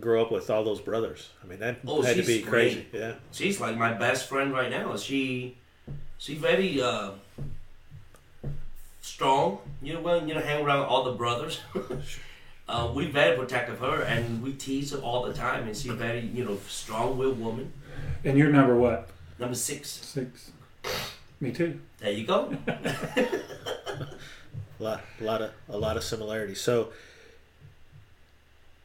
grow up with all those brothers? I mean, that Oh, had to be crazy. great. Yeah. She's like my best friend right now. She, she very uh, strong. You know, when you know, hang around all the brothers. *laughs* uh, we very protective of her, and we tease her all the time. And she's very, you know, strong-willed woman. And you're number what? Number six. Six. Me too. There you go. a *laughs* lot, a lot of a lot of similarities. So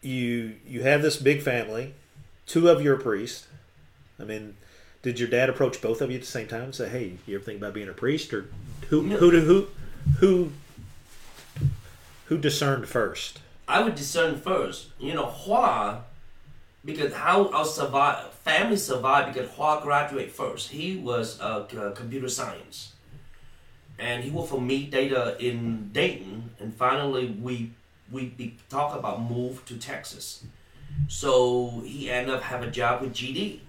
you you have this big family, two of you are priests. I mean, did your dad approach both of you at the same time and say, "Hey, you ever think about being a priest?" Or who who do who who who discerned first? I would discern first. You know, Hua, because how our survive family survived because Hua graduated first. He was a uh, computer science, and he worked for Mead Data in Dayton, and finally we we talk about move to Texas. So he ended up having a job with GD,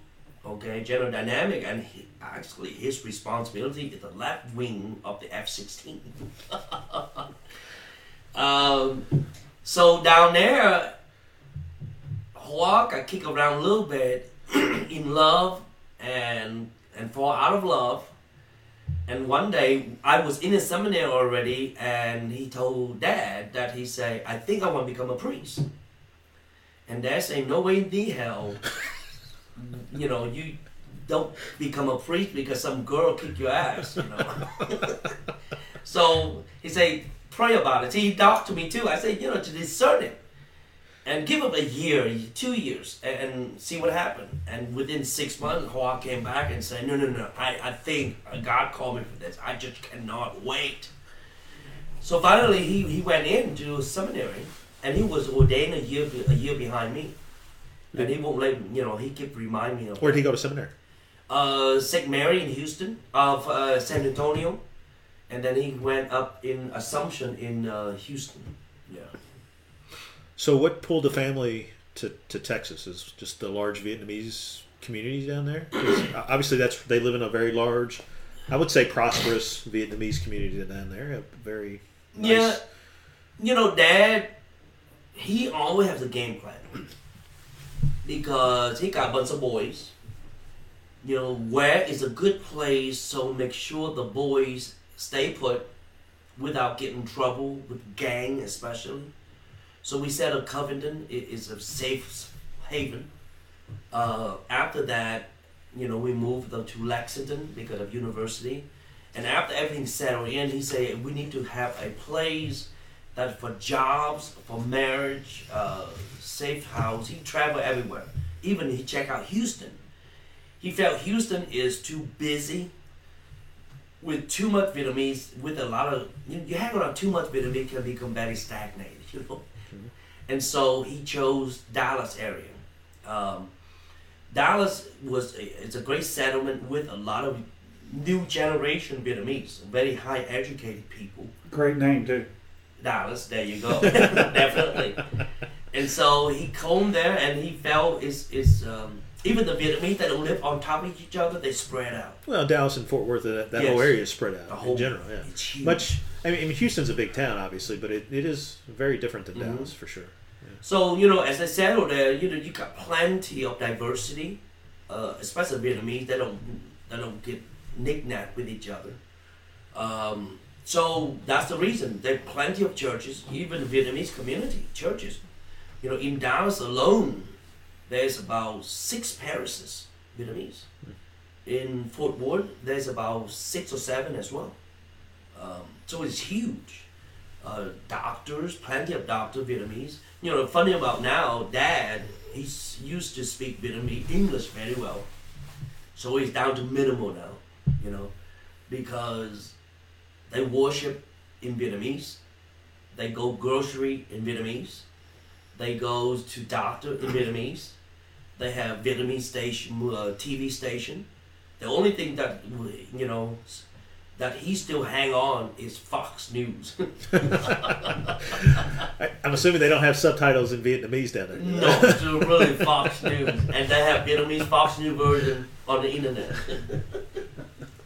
okay, General Dynamic, and he, actually his responsibility is the left wing of the F sixteen. *laughs* um, so down there, Hawk, I kick around a little bit *clears throat* in love and and fall out of love. And one day I was in a seminary already, and he told Dad that he said, "I think I want to become a priest." And Dad said, "No way in the hell, *laughs* you know you." Don't become a priest because some girl kicked your ass, you know. *laughs* so he said, pray about it. See, he talked to me too. I said, you know, to discern it. And give him a year, two years, and, and see what happened. And within six months, Hoa came back and said, no, no, no, I, I think God called me for this. I just cannot wait. So finally, he, he went into seminary, and he was ordained a year a year behind me. And he won't let you know. He kept reminding me of Where did he go to seminary? uh, St. Mary in Houston, of uh, San Antonio, and then he went up in Assumption in uh, Houston. Yeah. So, what pulled the family to, to Texas? Is just the large Vietnamese community down there? Obviously, that's they live in a very large, I would say, prosperous Vietnamese community down there. A very nice, Yeah. You know, Dad, he always has a game plan because he got a bunch of boys. You know, where is a good place so make sure the boys stay put without getting in trouble with gang, especially. So we said a Covington i- is a safe haven. Uh, after that, you know, we moved them to Lexington because of university. And after everything settled in, he said we need to have a place that for jobs, for marriage, uh, safe house. He traveled everywhere. Even he checked out Houston. He felt Houston is too busy with too much Vietnamese, with a lot of you, you hang around too much Vietnamese can become very stagnated, *laughs* you know. And so he chose Dallas area. Um, Dallas was a, it's a great settlement with a lot of new generation Vietnamese, very high educated people. Great name too. Dallas, there you go, *laughs* definitely. And so he came there, and he felt is is um, even the Vietnamese that live on top of each other, they spread out. Well, Dallas and Fort Worth, that, that Yes. whole area is spread out whole in general. Yeah, it's huge. much. I mean, Houston's a big town, obviously, but it, it is very different than Mhm. Dallas for sure. So you know, as I said there, you know, you got plenty of diversity, uh, especially Vietnamese. They don't they don't get knick-knack with each other. Um, so that's the reason. There are plenty of churches, even Vietnamese community churches. You know, in Dallas alone, there's about six parishes Vietnamese. In Fort Worth, there's about six or seven as well. Um, so it's huge. Uh, doctors, plenty of doctor Vietnamese. You know, funny about now, Dad, he's used to speak Vietnamese English very well, so he's down to minimal now. You know, because they worship in Vietnamese, they go grocery in Vietnamese, they go to doctor in Vietnamese, they have Vietnamese station, uh, TV station. The only thing that you know that he still hang on is Fox News. *laughs* I'm assuming they don't have subtitles in Vietnamese down there. No, *laughs* it's a really Fox News, and they have Vietnamese Fox News version on the internet.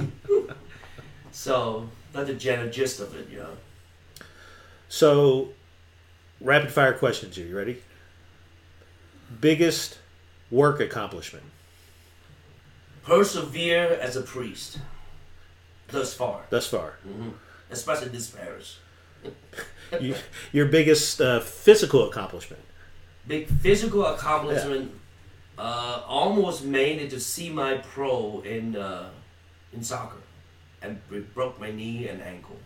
*laughs* so that's the general gist of it, you know. So, rapid fire questions here. You ready? Biggest work accomplishment. Persevere as a priest, thus far, thus far. hmm especially this parish. *laughs* You, your biggest uh, physical accomplishment. Big physical accomplishment. Uh, almost made it to see my pro in uh, in soccer, and broke my knee and ankle.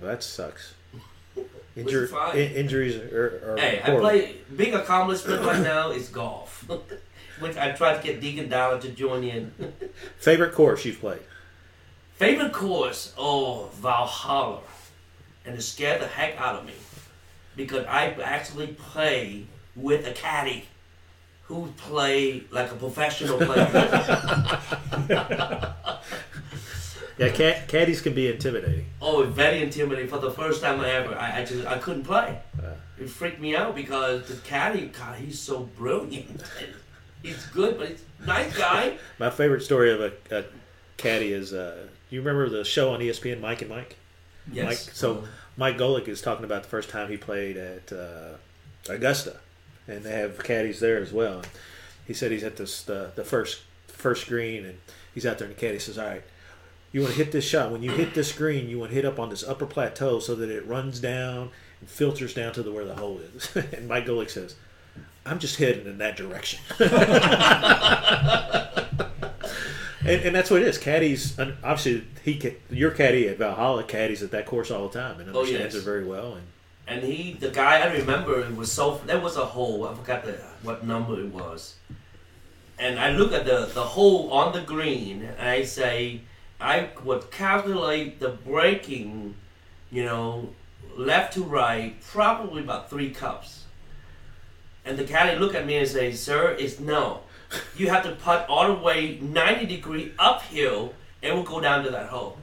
Well, that sucks. *laughs* Injur- in- injuries are, are Hey, I play big accomplishment right now is golf, *laughs* which I tried to get Deacon Dollar to join in. Favorite course you've played? Favorite course, oh Valhalla, and it scared the heck out of me because I actually play with a caddy who play like a professional player. *laughs* Yeah, cat, caddies can be intimidating. oh, very intimidating for the first time ever. I, I just I couldn't play. Uh, It freaked me out because the caddy, God, he's so brilliant. He's good, but he's a nice guy. *laughs* my favorite story of a, a caddy is uh, you remember the show on ESPN, Mike and Mike? Yes. Mike, so Mike Golic is talking about the first time he played at uh, Augusta, and they have caddies there as well. And he said he's at this the, the first first green, and he's out there, and the caddy says, "All right, you want to hit this shot. When you hit this green, you want to hit up on this upper plateau so that it runs down and filters down to the where the hole is." *laughs* and Mike Golic says, "I'm just heading in that direction." *laughs* *laughs* And, and that's what it is. Caddies, obviously, he your caddy at Valhalla caddies at that course all the time and Oh, understands yes. it very well. And And he, the guy, I remember it was so. There was a hole. I forgot the, what number it was. And I look at the the hole on the green, and I say, I would calculate the breaking, you know, left to right, probably about three cups. And the caddy look at me and say, "Sir, it's no. You have to putt all the way ninety degree uphill, and we'll go down to that hole."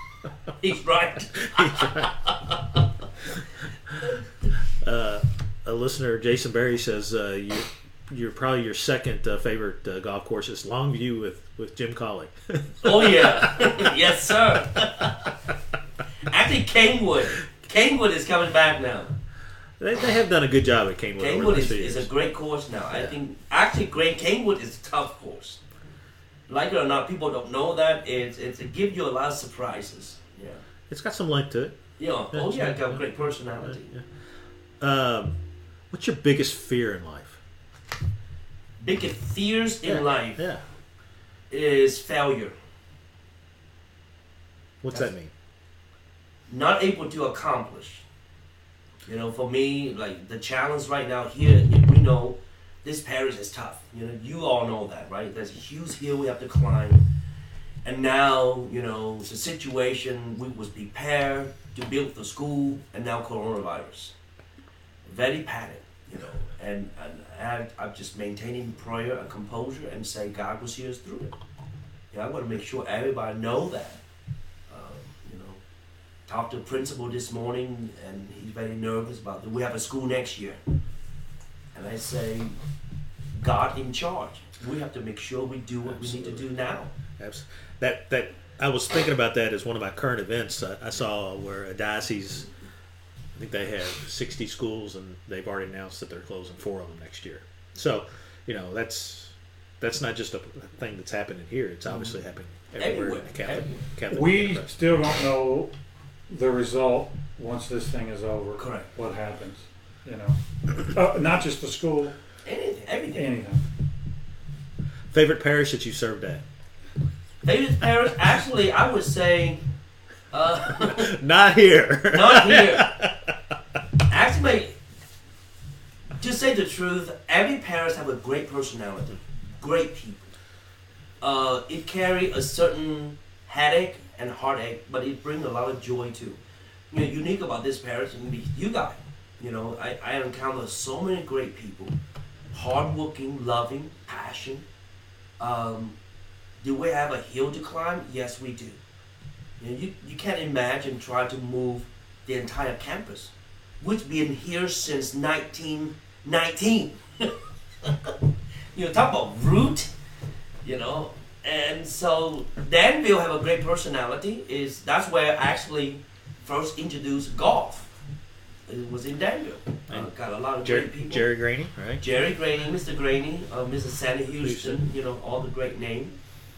*laughs* He's right. uh, a listener, Jason Berry, says uh, you, you're probably your second uh, favorite uh, golf course is Longview with, with Jim Colley. Oh yeah, *laughs* yes sir. Actually, Kingwood. Kingwood is coming back now. They, they have done a good job at Kingwood. Kingwood is, is a great course now. I think actually, Great Kingwood is a tough course. Like it or not, people don't know that. It's it's it gives you a lot of surprises. Yeah. It's got some length to it. Yeah. Oh Yeah, yeah, yeah, it's got yeah. great personality. Um, what's your biggest fear in life? Biggest fears in life Yeah. is failure. What's that mean? not able to accomplish. You know, for me, like the challenge right now here, we know this parish is tough. You know, you all know that, right? There's a huge hill we have to climb. And now, you know, the situation, we was prepared to build the school, and now coronavirus. Very panicked, you know. And, and I, I'm just maintaining prayer and composure and say God will see us through it. Know, I want to make sure everybody know that. Talked to the principal this morning, and he's very nervous about that. We have a school next year, and I say, God in charge. We have to make sure we do what we need to do now. Abs- That that I was thinking about that as one of my current events. I, I saw where a diocese, I think they have sixty schools, and they've already announced that they're closing four of them next year. So, you know, that's that's not just a thing that's happening here. It's obviously mm-hmm. happening everywhere, in the Catholic, Catholic We Union. still don't know the result once this thing is over. Correct. What happens, you know? Uh, not just the school, Anything, everything. anything. Favorite parish that you served at? Favorite parents, actually, I would say, uh, *laughs* Not here. *laughs* not here. Actually, to say the truth, every parents have a great personality, great people. Uh, it carry a certain headache and heartache, but it brings a lot of joy too. You know, unique about this parish and you guys. You know, I, I encounter so many great people, hardworking, loving, passion. Um, do we have a hill to climb? Yes, we do. You, know, you, you can't imagine trying to move the entire campus, which been here since 1919. *laughs* you know, talk about root, you know. And so Danville have a great personality. Is that's where I actually first introduced golf. It was in Danville. Uh, got a lot of Jerry, great people. Jerry Graney, right? Jerry Graney, Mr. Graney, uh, Mrs. Sandy Houston, you know, all the great names.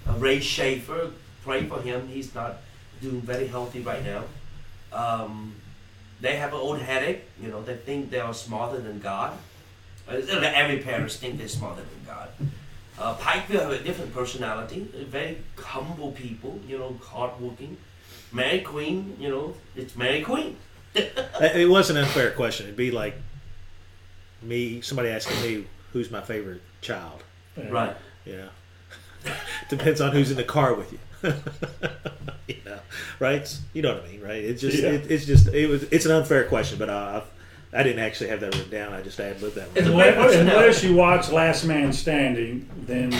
Uh, Ray Schaefer, pray for him. He's not doing very healthy right now. Um, they have an old headache. You know, they think they are smarter than God. Uh, every parent think they're smarter than God. Uh, Pikeville have a different personality. Very humble people. You know, hardworking. Mary Queen. You know, it's Mary Queen. *laughs* It was an unfair question. It'd be like me, somebody asking me who's my favorite child. Yeah. Right. Yeah. *laughs* depends on who's in the car with you. *laughs* you know, right? You know what I mean, right? It's just, Yeah. it, it's just, it was, it's an unfair question, but uh, I didn't actually have that written down. I just ad libbed that one. Unless, unless you watch Last Man Standing, then,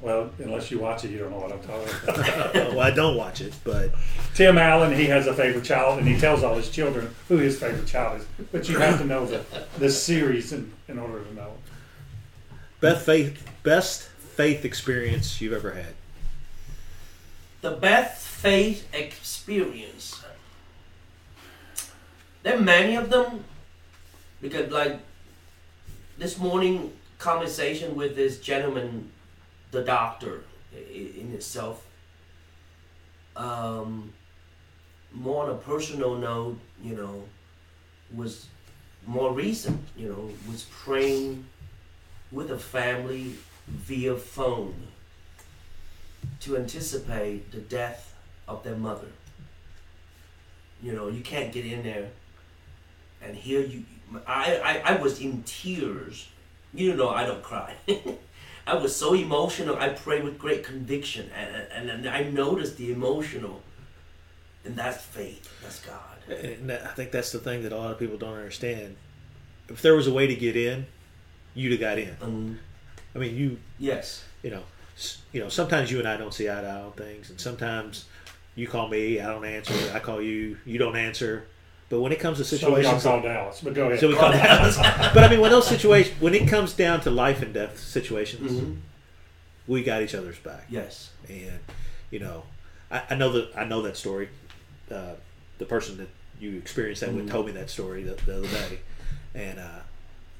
well, unless you watch it, you don't know what I'm talking about. *laughs* *laughs* well, I don't watch it, but Tim Allen, he has a favorite child, and he tells all his children who his favorite child is. But you have to know the, the series in, in order to know. best faith, best faith experience you've ever had. the best faith experience. There are many of them because, like, this morning conversation with this gentleman, the doctor, in itself. Um, more on a personal note, you know, was more recent. You know, was praying with a family via phone to anticipate the death of their mother. You know, you can't get in there and hear you. I, I, I was in tears. You know, I don't cry. *laughs* I was so emotional. I prayed with great conviction, and, and, and I noticed the emotional, and that's faith. That's God. And I think that's the thing that a lot of people don't understand. If there was a way to get in, you'd have got in. Um, I mean, you yes. you know, you know, sometimes you and I don't see eye to eye on things, and sometimes you call me, I don't answer. I call you, you don't answer. But when it comes to So y'all situations, call Dallas, but go ahead. so we call *laughs* but I mean, when those situations, when it comes down to life and death situations, Mhm. we got each other's back. Yes. And you know, I, I know that I know that story. Uh, the person that you experienced that with Mhm. told me that story the, the other day, and uh,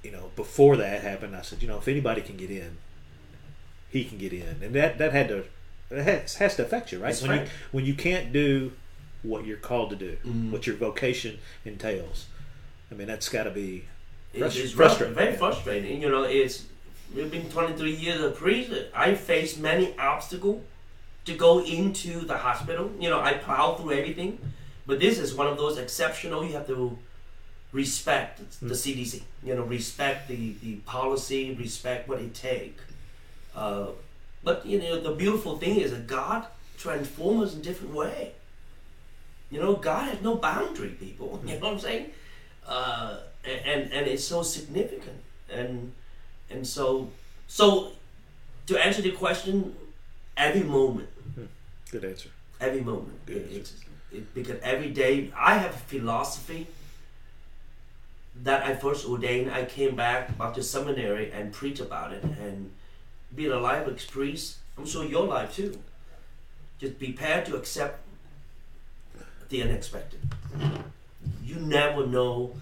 you know, before that happened, I said, you know, if anybody can get in, he can get in, and that that had to it has, has to affect you, right? That's when right. you when you can't do what you're called to do, Mhm. what your vocation entails. I mean, that's got to be It- Frust- it's frustrating. Very frustrating. You know, it's we've been 23 years a priest. I faced many obstacles to go into the hospital. You know, I plowed through everything, but this is one of those exceptional. You have to respect the CDC. You know, respect the the policy, respect what it take. Uh, but you know, the beautiful thing is that God transforms us in different way. You know, God has no boundary, people. You know what I'm saying? Uh, and and it's so significant, and and so so to answer the question, every moment, Good answer. every moment. Good It, answer. it's it, because every day I have a philosophy that I first ordained. I came back the seminary and preach about it and be a life experience. I'm sure your life too. Just be prepared to accept the unexpected. You never know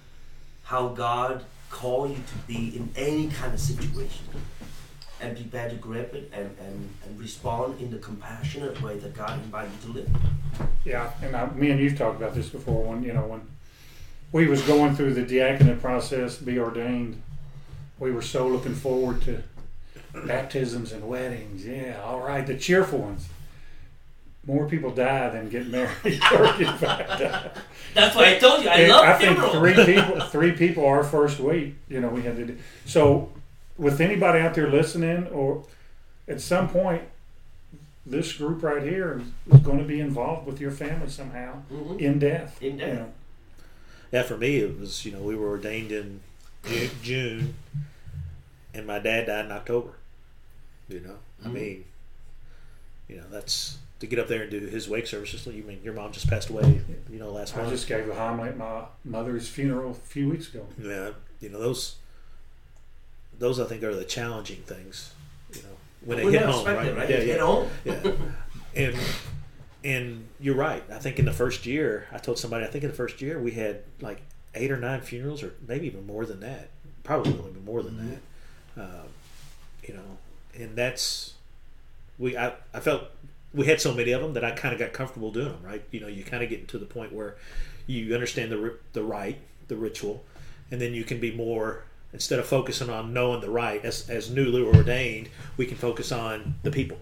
how God called you to be in any kind of situation. And be prepared to grab it and, and, and respond in the compassionate way that God invited you to live. Yeah, and I, me and you've talked about this before. When you know when we was going through the diaconate process, be ordained, we were so looking forward to baptisms and weddings. Yeah, all right, the cheerful ones. More people die than get married *laughs* or get baptized. That's why I told you I And love I think funeral. three people, three people our first week. You know, we had to. Do, so, with anybody out there listening, or at some point, this group right here is, is going to be involved with your family somehow Mhm. in death. In death. You know. Yeah, for me, it was you know we were ordained in June, and my dad died in October. You know, I Mhm. mean, you know that's to get up there and do his wake service. Just you mean your mom just passed away. You know, last I month. I just gave a homily at my mother's funeral a few weeks ago. Yeah, you know those. Those I think are the challenging things. You know, when they We hit home, right? right? Yeah, Hit yeah, home. yeah. And and you're right. I think in the first year, I told somebody, I think in the first year we had like eight or nine funerals, or maybe even more than that. Probably even more than that. Um, you know, and that's we. I, I felt we had so many of them that I kind of got comfortable doing them. Right. You know, you kind of get to the point where you understand the the rite, the ritual, and then you can be more. Instead of focusing on knowing the right, as, as newly ordained, we can focus on the people,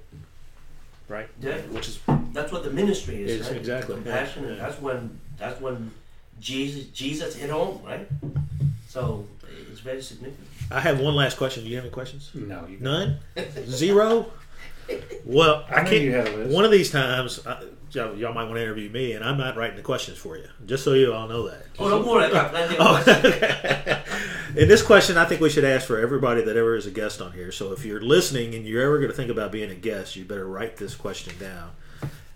right? Yeah. Which is That's what the ministry is, Is, right? exactly, Compassion. yeah, yeah. That's when that's when Jesus Jesus hit home, right? So it's very significant. I have one last question. Do you have any questions? No, you. None? Zero? Well, I, I can't. you had a list. One of these times, I, y'all, y'all might want to interview me, and I'm not writing the questions for you, just so you all know that. Oh, don't worry, I got plenty of Oh, *laughs* okay. In this question, I think we should ask for everybody that ever is a guest on here. So if you're listening and you're ever going to think about being a guest, you better write this question down.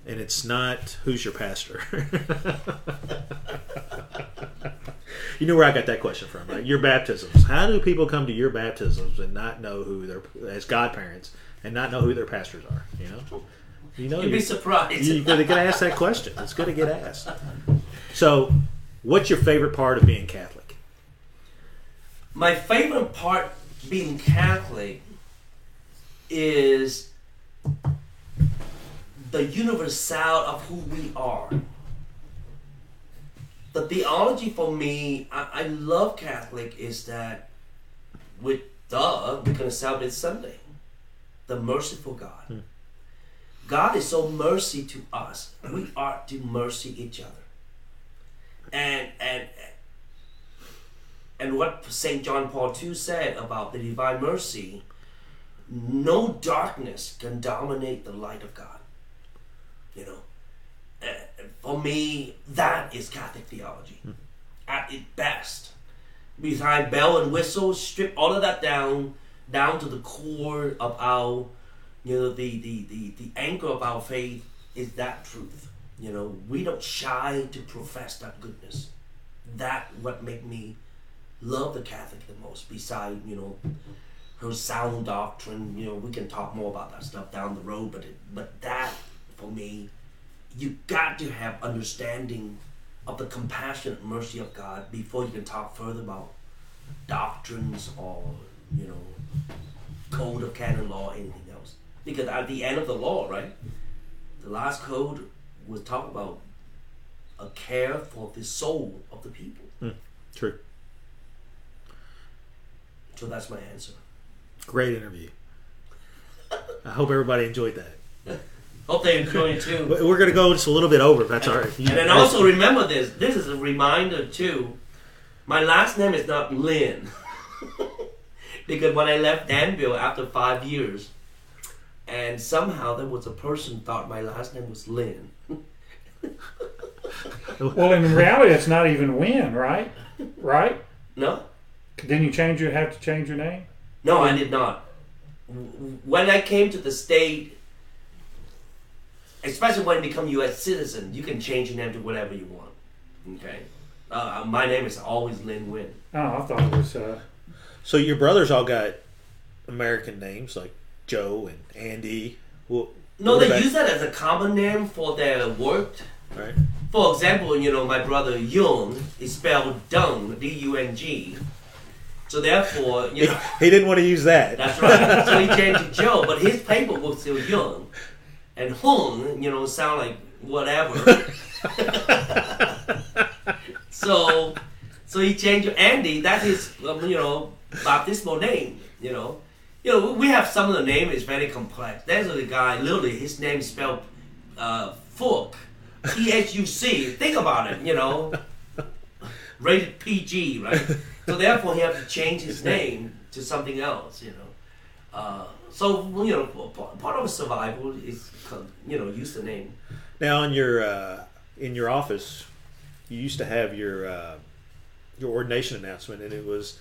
And it's not who's your pastor. *laughs* you know where I got that question from, right? Your baptisms. How do people come to your baptisms and not know who their as godparents and not know who their pastors are? You know, you know, You'd be surprised. you gotta get asked that question. It's gonna get asked. So, what's your favorite part of being Catholic? My favorite part being Catholic is the universal of who we are. The theology for me, I, I love Catholic is that with duh, we're gonna celebrate Sunday. The merciful God. God is so mercy to us. We are to mercy each other. And and and what St. John Paul II said about the divine mercy, no darkness can dominate the light of God. You know, Uh, for me, that is Catholic theology at its best. Behind bell and whistle, strip all of that down, down to the core of our, you know, the the the, the anchor of our faith is that truth. You know, we don't shy to profess that goodness. That what make me love the Catholic the most. Beside, you know, her sound doctrine. You know, we can talk more about that stuff down the road. But it, but that for me, you got to have understanding of the compassionate mercy of God before you can talk further about doctrines or you know code of canon law or anything else. Because at the end of the law, right, the last code was talk about a care for the soul of the people. Hmm, true. So that's my answer. Great interview. I hope everybody enjoyed that. *laughs* Hope they enjoyed it too. We're going to go just a little bit over. if That's all right. And then also remember this. This is a reminder too. My last name is not Lynn. *laughs* because when I left Danville after five years, and somehow there was a person thought my last name was Lynn. *laughs* Well, in reality, it's not even when, right? Right? No? Then you change your have to change your name. No, I did not. When I came to the state, especially when you become U.S. citizen, you can change your name to whatever you want. Okay. Uh, my name is always Lin Win. Oh, I thought it was. Uh, So your brothers all got American names like Joe and Andy. Well, No, they use that as a common name for their work. right. For example, you know, my brother Yung is spelled Dung, D-U-N-G. So therefore, you He, know, he didn't want to use that. that's right. So he changed to Joe, but his paperwork still Yung. And Hung, you know, sound like whatever. *laughs* *laughs* so, so he changed to Andy. That's his, um, you know, baptismal name. You know, you know, we have some of the name is very complex. There's a guy, literally, his name is spelled uh, Fook, T H U C. Think about it. You know, *laughs* rated PG, right? So therefore, he had to change his name to something else. You know. Uh, so you know, part of survival is you know use the name. Now, in your uh, in your office, you used to have your uh, your ordination announcement, and it was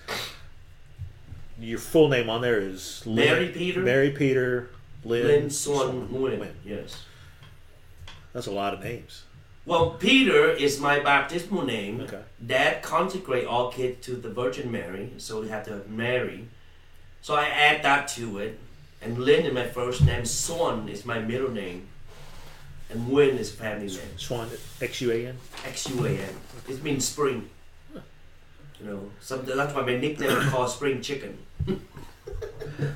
your full name on there is Lin- Mary Peter? Mary Peter Lynn, Lin Xuan Nguyen. Nguyen. Yes. That's a lot of names. Well, Peter is my baptismal name. Okay. Dad consecrate all kids to the Virgin Mary, so we have to have Mary. So I add that to it. And Lin is my first name. Xuan is my middle name. And Nguyen is family name. Xuan X U A N. X U A N. It means spring. You know, that's why my nickname is called Spring Chicken.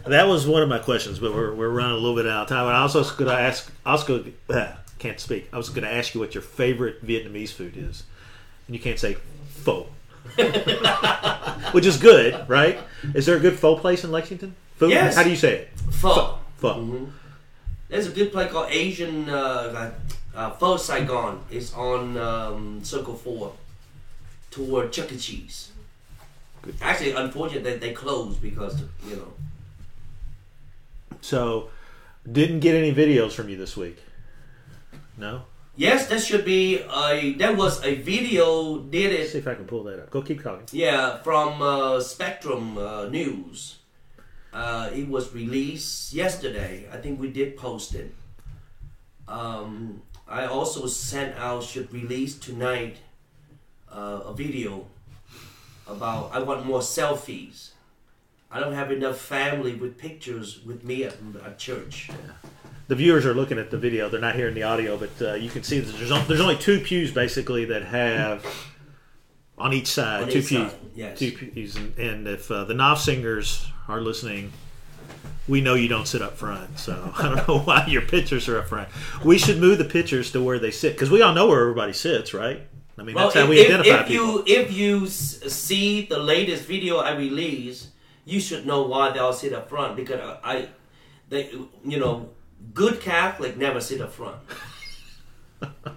That was one of my questions, but we're, we're running a little bit out of time. And I also was going to ask, also uh, can't speak. I was going to ask you what your favorite Vietnamese food is, and you can't say pho, *laughs* which is good, right? Is there a good pho place in Lexington? Food? Yes. How do you say it? Pho. Pho. Mhm. There's a good place called Asian uh, uh, Pho Saigon. It's on um, Circle 4 toward Chuck E. Cheese. Good. Actually, unfortunate that they closed because, you know. So, didn't get any videos from you this week. No. Yes, that should be a. That was a video did Let's see if I can pull that up. Go keep talking. Yeah, from uh, Spectrum uh, News. Uh, it was released yesterday. I think we did post it. Um, I also sent out should release tonight uh, a video about I want more selfies. I don't have enough family with pictures with me at, at church. the viewers are looking at the video. They're not hearing the audio, but uh, you can see that there's on- there's only two pews basically that have on each side On two each pews. side, yes. Two pews, and, and if uh, the Knopf singers are listening, we know you don't sit up front. So *laughs* I don't know why your pictures are up front. We should move the pictures to where they sit because we all know where everybody sits, right? I mean, Well, that's how if, we if, identify if people. you if you see the latest video I release, you should know why they all sit up front because I, they, you know, good Catholic never sit up front. *laughs*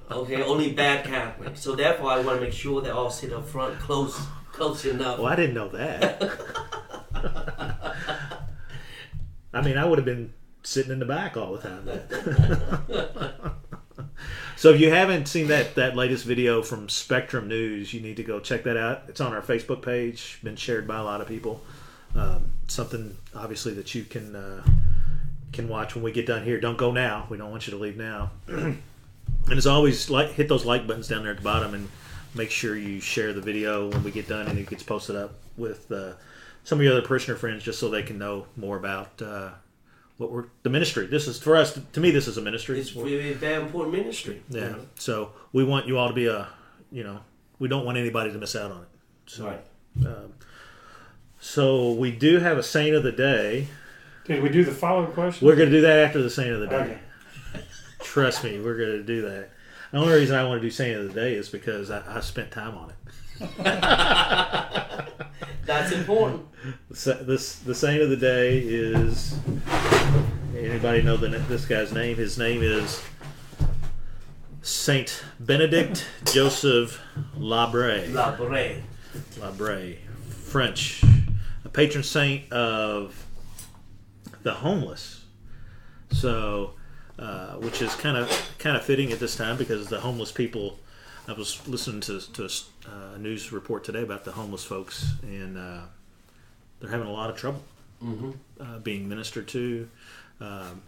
Okay, only bad Catholic. So therefore, I want to make sure they all sit up front, close, close enough. Well, I didn't know that. *laughs* I mean, I would have been sitting in the back all the time. *laughs* *laughs* so, if you haven't seen that that latest video from Spectrum News, you need to go check that out. It's on our Facebook page, been shared by a lot of people. Um, something obviously that you can uh, can watch when we get done here. Don't go now. We don't want you to leave now. *clears throat* and as always, like hit those like buttons down there at the bottom and make sure you share the video when we get done and it gets posted up with uh, some of your other parishioner friends just so they can know more about uh, what we're the ministry. This is for us. To me, this is a ministry. It's really a very important ministry. you yeah. know. So we want you all to be a, you know, we don't want anybody to miss out on it. So, Right. um, so we do have a saint of the day. did we do the follow-up question? We're going to do that after the saint of the day. Okay. *laughs* Trust me, we're going to do that. The only reason I want to do saint of the day is because I, I spent time on it. *laughs* That's important. The This the saint of the day is. Anybody know the, this guy's name? His name is Saint Benedict Joseph Labre. La Brea. Labre, French, a patron saint of the homeless. So, uh, which is kind of kind of fitting at this time because the homeless people. I was listening to to a uh, a news report today about the homeless folks, and uh, they're having a lot of trouble hmm uh, being ministered to. Um,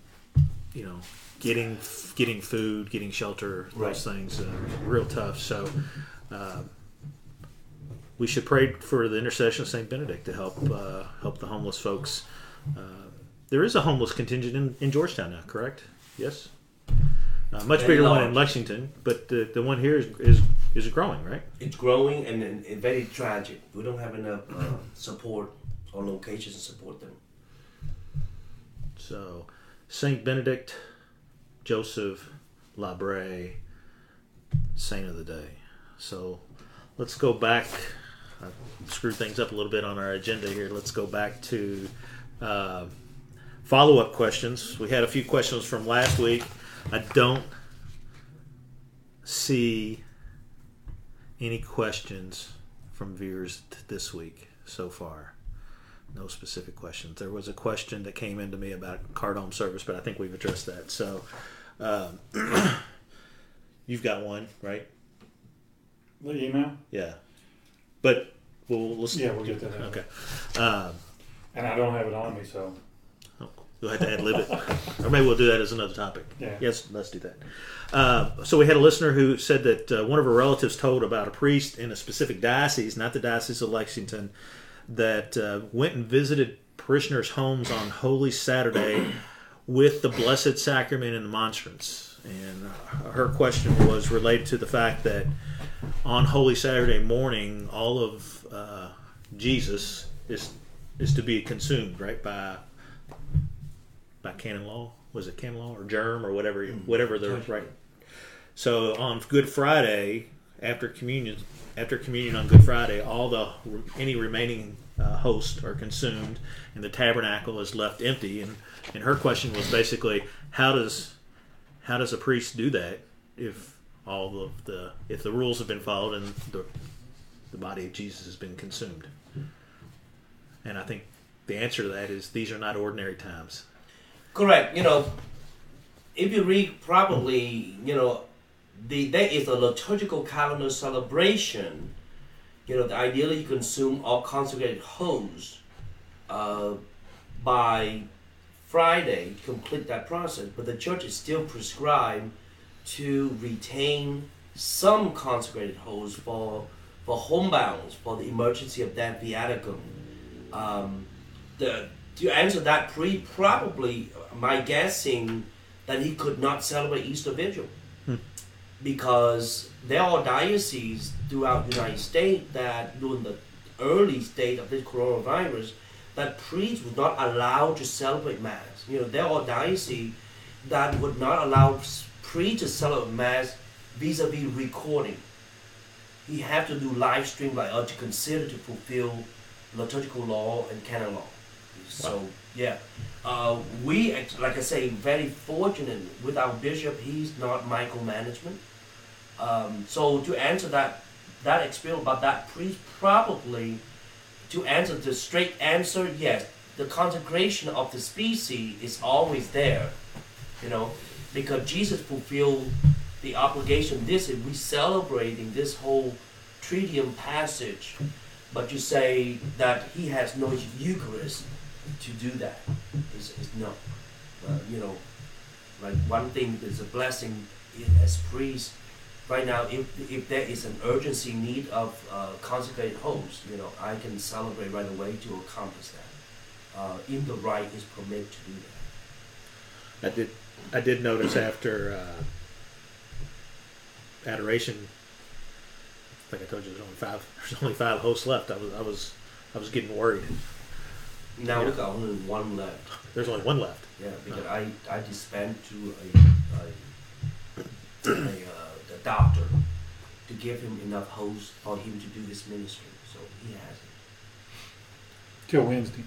you know, getting getting food, getting shelter, Right. those things, uh, real tough. So. Uh, we should pray for the intercession of Saint Benedict to help uh, help the homeless folks. Uh, there is a homeless contingent in, in Georgetown now, correct? Yes. Uh, much bigger one in. Lexington, but the, the one here is, is is it growing, right? It's growing and, and, very tragic. We don't have enough uh, support or locations to support them. So, Saint Benedict, Joseph, Labre, Saint of the Day. So, let's go back. I screwed things up a little bit on our agenda here. Let's go back to uh, follow up questions. We had a few questions from last week. I don't see any questions from viewers t- this week so far. No specific questions. There was a question that came into me about card home service, but I think we've addressed that. So, um, *clears throat* you've got one, right? The email? Yeah. But we'll let's Yeah, we'll get to that. Okay. Um, And I don't have it on me, so you'll have to ad lib it, or maybe we'll do that as another topic. Yeah. Yes, let's do that. Uh, so we had a listener who said that uh, one of her relatives told about a priest in a specific diocese, not the diocese of Lexington, that uh, went and visited parishioners' homes on Holy Saturday with the Blessed Sacrament and the monstrance. And uh, her question was related to the fact that on Holy Saturday morning, all of uh, Jesus is is to be consumed, right by by canon law. Was it canon law or germ or whatever whatever the right? So on Good Friday, after communion, after communion on Good Friday, all the any remaining uh, hosts are consumed, and the tabernacle is left empty. And and her question was basically, how does how does a priest do that if all of the if the rules have been followed and the the body of Jesus has been consumed? And I think the answer to that is these are not ordinary times. Correct. You know, if you read properly, you know, the there is a liturgical calendar celebration. You know, ideally you consume all consecrated hosts uh, by Friday, complete that process. But the church is still prescribed to retain some consecrated hosts for for homebounds for the emergency of that viaticum. Um, the to answer that pre probably my guessing that he could not celebrate Easter Vigil because there are dioceses throughout the United States that during the early state of this coronavirus that priests were not allowed to celebrate mass. You know, there are dioceses that would not allow priests to celebrate mass vis-a-vis recording. He have to do live stream like uh, to consider to fulfill liturgical law and canon law. So yeah, uh, we like I say very fortunate with our bishop. He's not micromanagement. Um, so to answer that that experience about that priest, probably to answer the straight answer, yes, the consecration of the species is always there. You know, because Jesus fulfilled the obligation. This is we celebrating this whole Triduum passage, but you say that he has no Eucharist to do that is, is no. Uh, you know, like one thing is a blessing as priest. Right now, if, if there is an urgency need of uh, consecrated host, you know, I can celebrate right away to accomplish that. Uh, in the right is permitted to do that. I did I did notice after uh, adoration. Like I told you, there's only five. There's only five hosts left. I was I was I was getting worried. Now we've got only one left. There's only one left. Yeah, because I, I dispensed to a, a, a uh, the doctor to give him enough hose for him to do this ministry. So he has it. till Wednesday.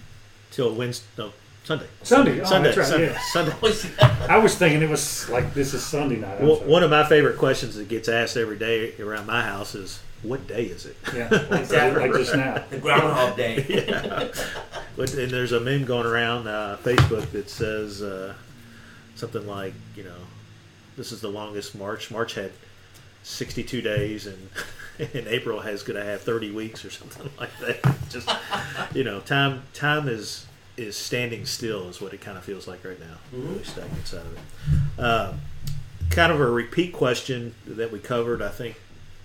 Till Wednesday, no Sunday. Sunday. Oh, Sunday. that's right. Sunday. Yeah. Sunday. *laughs* I was thinking it was like this is Sunday night. I'm Well, sorry. one of my favorite questions that gets asked every day around my house is, "What day is it?" yeah, *laughs* Exactly. like just now. The Groundhog Day. *laughs* yeah. But and there's a meme going around uh, Facebook that says uh, something like, you know, this is the longest March. March had 62 days, and *laughs* and April has going to have 30 weeks or something like that. Just you know, time time is is standing still, is what it kind of feels like right now. Mhm. Really stagnant side of it. Um, kind of a repeat question that we covered. I think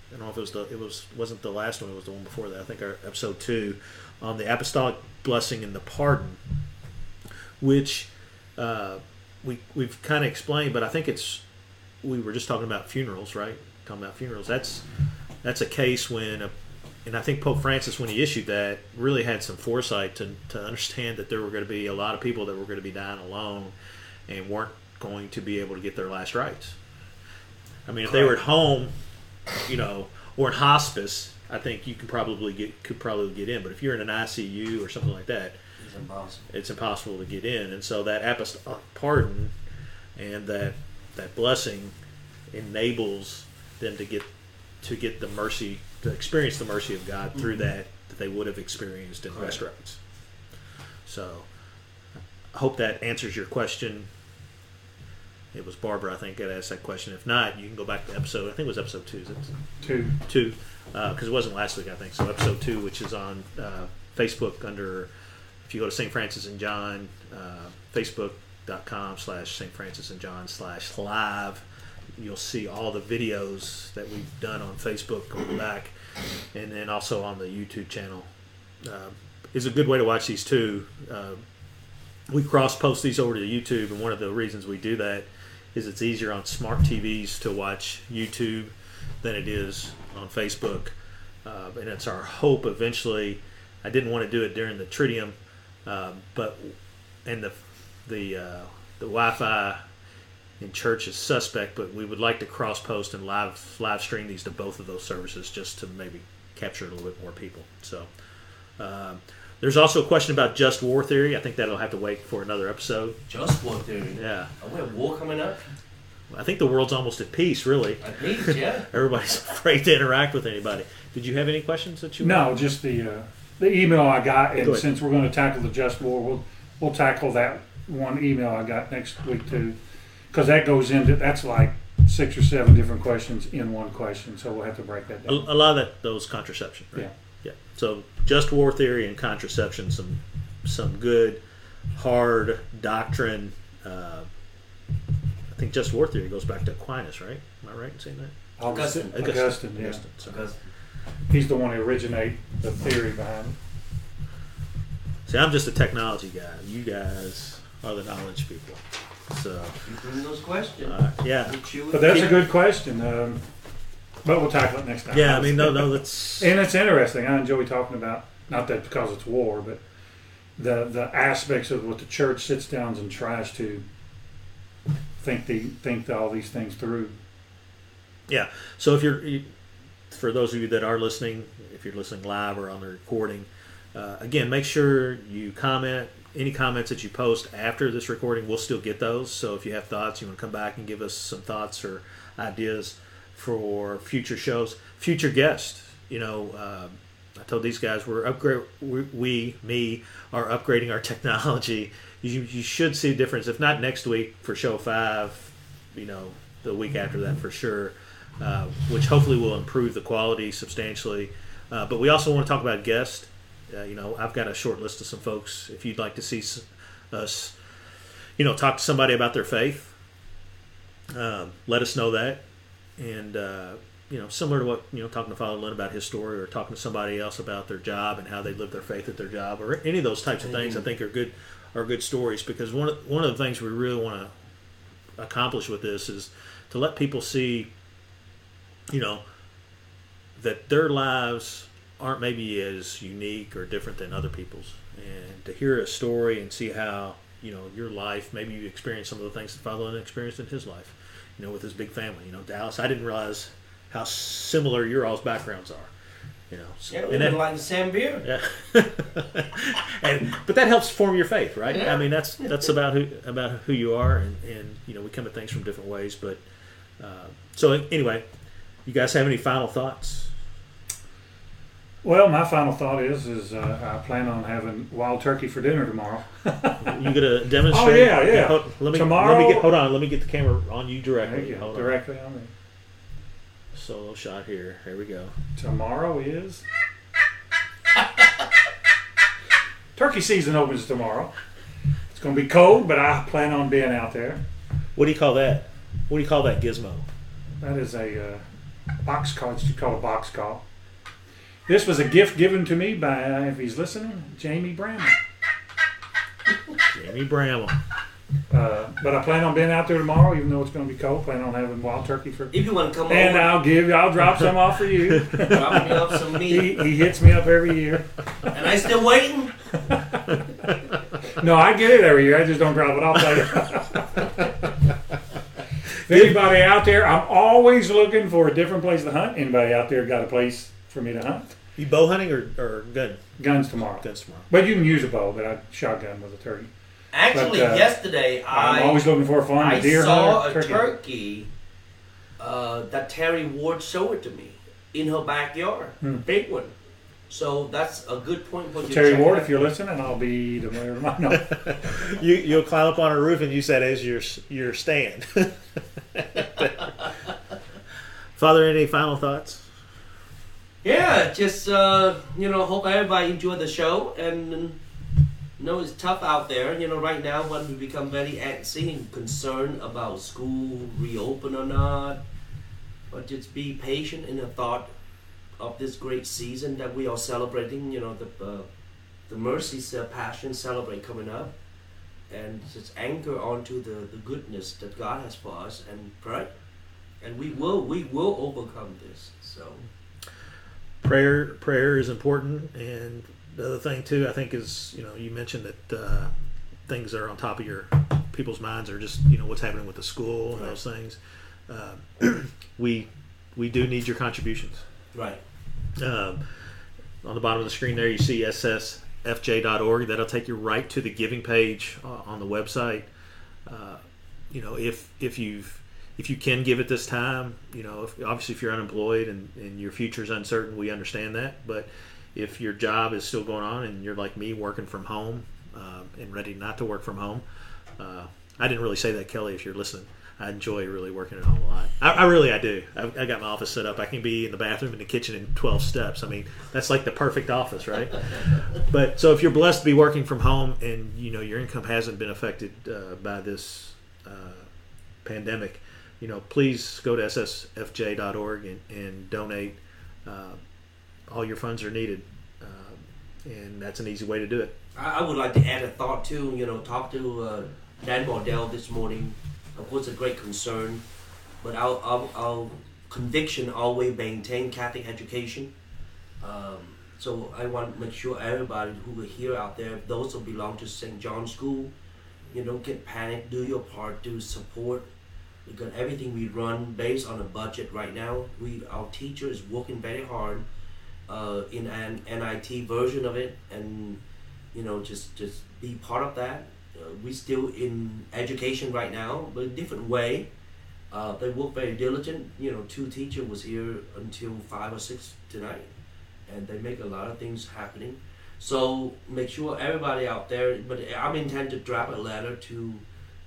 I don't know if it was the it was wasn't the last one. It was the one before that. I think our episode two on the apostolic blessing and the pardon, which uh, we we've kind of explained, but I think it's we were just talking about funerals, right? Talking about funerals. That's that's a case when a and I think Pope Francis, when he issued that, really had some foresight to, to understand that there were going to be a lot of people that were going to be dying alone and weren't going to be able to get their last rites. I mean, if they were at home, you know, or in hospice, I think you can probably get could probably get in. But if you're in an ICU or something like that, It's impossible. it's impossible to get in. And so that apostolic pardon and that that blessing enables them to get to get the mercy to experience the mercy of God through mm-hmm. that that they would have experienced in Correct. restaurants. So I hope that answers your question. It was Barbara, I think, that asked that question. If not, you can go back to episode. I think it was episode two. Is it Two. two because it wasn't last week I think so episode two which is on uh, Facebook under if you go to St Francis and John uh, Facebook.com slash St Francis and John slash live you'll see all the videos that we've done on Facebook going back and then also on the YouTube channel uh, is a good way to watch these too uh, we cross post these over to YouTube and one of the reasons we do that is it's easier on smart TVs to watch YouTube than it is on Facebook. Uh, and it's our hope eventually. I didn't want to do it during the Triduum, um, but and the the uh, the Wi-Fi in church is suspect. But we would like to cross post and live live stream these to both of those services just to maybe capture a little bit more people. So. There's also a question about just war theory. I think that'll have to wait for another episode. Just war theory. Yeah, Are we have war coming up? I think the world's almost at peace. Really, At least, yeah. *laughs* everybody's afraid to interact with anybody. Did you have any questions that you? No, just the uh, the email I got, and ahead. since we're going to tackle the just war, we'll we'll tackle that one email I got next week too, because that goes into that's like six or seven different questions in one question, so we'll have to break that A, down. a lot of that those contraception. Right? Yeah. Yeah. So just war theory and contraception, some some good hard doctrine. Uh, I think just war theory goes back to Aquinas, right? Am I right in saying that? Augustine, Augustine. Augustine, yeah. Augustine, sorry. Because He's the one who originate the theory behind it. See, I'm just a technology guy. You guys are the knowledge people. So, you bring those questions. uh, yeah, But that's a good question. Um, but we'll tackle it next time. yeah. I mean, no, no. That's *laughs* And it's interesting. I enjoy talking about not that because it's war, but the the aspects of what the church sits down and tries to think the think all these things through. Yeah. So if you're, you, for those of you that are listening, if you're listening live or on the recording, uh, again, make sure you comment. Any comments that you post after this recording, we'll still get those. So if you have thoughts, you want to come back and give us some thoughts or ideas for future shows, future guests. You know, uh, I told these guys we're upgrade. We, we, me, are upgrading our *laughs* technology. You, you should see a difference. If not next week for show five, you know, the week after that for sure, uh, which hopefully will improve the quality substantially. Uh, but we also want to talk about guests. Uh, you know, I've got a short list of some folks. If you'd like to see us, you know, talk to somebody about their faith, um, let us know that. And uh, you know, similar to what you know, talking to Father Lynn about his story, or talking to somebody else about their job and how they live their faith at their job, or any of those types of things, I think are good are good stories because one of, one of the things we really want to accomplish with this is to let people see, you know, that their lives aren't maybe as unique or different than other people's, and to hear a story and see how you know your life maybe you experienced some of the things that Father Lynn experienced in his life, you know, with his big family. You know, Dallas, I didn't realize how similar your all's backgrounds are. You know, so- Yeah, we and that- like the same beer. yeah. *laughs* and but that helps form your faith, right? Yeah. I mean, that's that's about who about who you are, and, and you know we come at things from different ways. But uh, so anyway, you guys have any final thoughts? Well, my final thought is is uh, I plan on having wild turkey for dinner tomorrow. *laughs* You gonna demonstrate? Oh, yeah, yeah. hold- let me let me Tomorrow- get hold on. Let me get the camera on you directly. you Hold on. directly on me. Solo shot here. Here we go. Tomorrow is turkey season opens tomorrow. It's going to be cold, but I plan on being out there. What do you call that? What do you call that gizmo? That is a uh, box call. It's called a box call. This was a gift given to me by, uh, if he's listening, Jamie Bramble. Jamie Bramble. Uh, but I plan on being out there tomorrow, even though it's going to be cold. Plan on having wild turkey for. If you want to come And over, I'll give, I'll drop some off for you. *laughs* drop me off some meat. he, he hits me up every year. And I still waiting. No, I get it every year. I just don't drop it off. if anybody out there, I'm always looking for a different place to hunt. Anybody out there got a place for me to hunt? You bow hunting or, or gun? Guns tomorrow. Guns tomorrow. But you can use a bow, but I shotgun with a turkey. Actually, But, uh, yesterday I'm I always looking for a fun I deer saw hunter. a turkey uh, that Terry Ward showed it to me in her backyard, Hmm. big one. So that's a good point. For you Terry Ward, out. if you're listening, I'll be the mayor of my no. You you'll climb up on a roof and use that as your your stand. *laughs* *laughs* Father, any final thoughts? Yeah, just uh, you know, hope everybody enjoyed the show and know it's tough out there. You know, right now when we become very antsy and concerned about school reopen or not, but just be patient in the thought of this great season that we are celebrating. You know, the uh, the mercies, uh, passion celebrate coming up, and just anchor onto the the goodness that God has for us and pray, and we will we will overcome this. So. Prayer prayer is important. And the other thing too i think is you know you mentioned that uh, things that are on top of your people's minds are just you know what's happening with the school and those things. Uh, *clears throat* we we do need your contributions. Right. um, on the bottom of the screen there you see ssfj.org that'll take you right to the giving page uh, on the website. Uh, you know if if you've if you can give it this time you know if, obviously if you're unemployed and, and your future is uncertain we understand that but if your job is still going on and you're like me working from home uh, and ready not to work from home uh, i didn't really say that kelly if you're listening I enjoy really working at home a lot. I, I really, I do. I, I got my office set up. I can be in the bathroom, in the kitchen in 12 steps. I mean, that's like the perfect office, right? *laughs* but so if you're blessed to be working from home and you know your income hasn't been affected uh, by this uh, pandemic, you know, please go to ssfj.org and, and donate. Uh, all your funds are needed, uh, and that's an easy way to do it. I, would like to add a thought too. You know, talk to uh, Dan Bordell this morning. Of course, a great concern, but our, our, our conviction always maintain Catholic education. Um, so I want to make sure everybody who are here out there, those who belong to St. John School, you don't get panicked. Do your part. to support. Because everything we run based on a budget right now, we our teacher is working very hard uh, in an NIT version of it, and you know just just be part of that. Uh, we still in education right now, but a different way. Uh, they work very diligent. You know, two teacher was here until five or six tonight, and they make a lot of things happening. So make sure everybody out there. But I'm intent to drop a letter to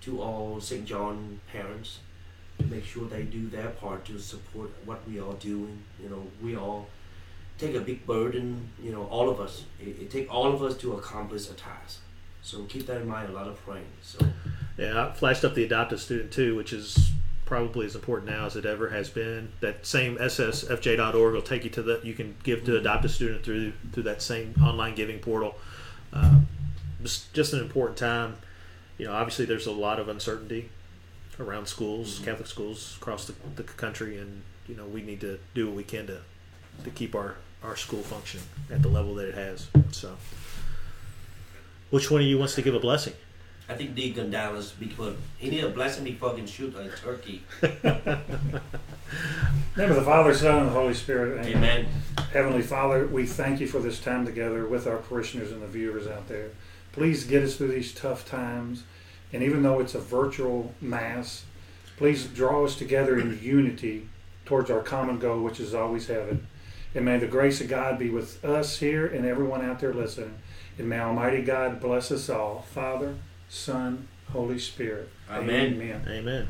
to all St. John parents to make sure they do their part to support what we are doing. You know, we all take a big burden. You know, all of us. It, it take all of us to accomplish a task. So keep that in mind. A lot of praying. So Yeah, I flashed up the adopted student too, which is probably as important now as it ever has been. That same ssfj.org will take you to the. You can give to adopt a student through through that same online giving portal. Um, just, just an important time. You know, obviously there's a lot of uncertainty around schools, mm-hmm. Catholic schools across the, the country, and you know we need to do what we can to to keep our our school functioning at the level that it has. So, which one of you wants to give a blessing? I think D. Dallas because he need a blessing before he can shoot a turkey. *laughs* name of the Father, Son, and the Holy Spirit. Amen. Heavenly Father, we thank you for this time together with our parishioners and the viewers out there. Please get us through these tough times. And even though it's a virtual Mass, please draw us together in unity towards our common goal, which is always heaven. And may the grace of God be with us here and everyone out there listening. And may Almighty God bless us all Father, Son, Holy Spirit. Amen. Amen. Amen.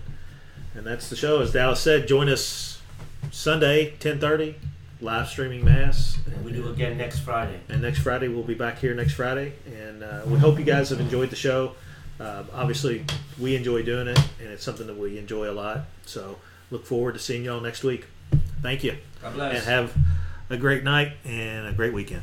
And that's the show. As Dallas said, join us Sunday, 1030 live streaming mass. And we do again next Friday. And next Friday, we'll be back here next Friday. And uh, we hope you guys have enjoyed the show. Uh, obviously, we enjoy doing it, and it's something that we enjoy a lot. So, look forward to seeing y'all next week. Thank you. God bless. And have a great night and a great weekend.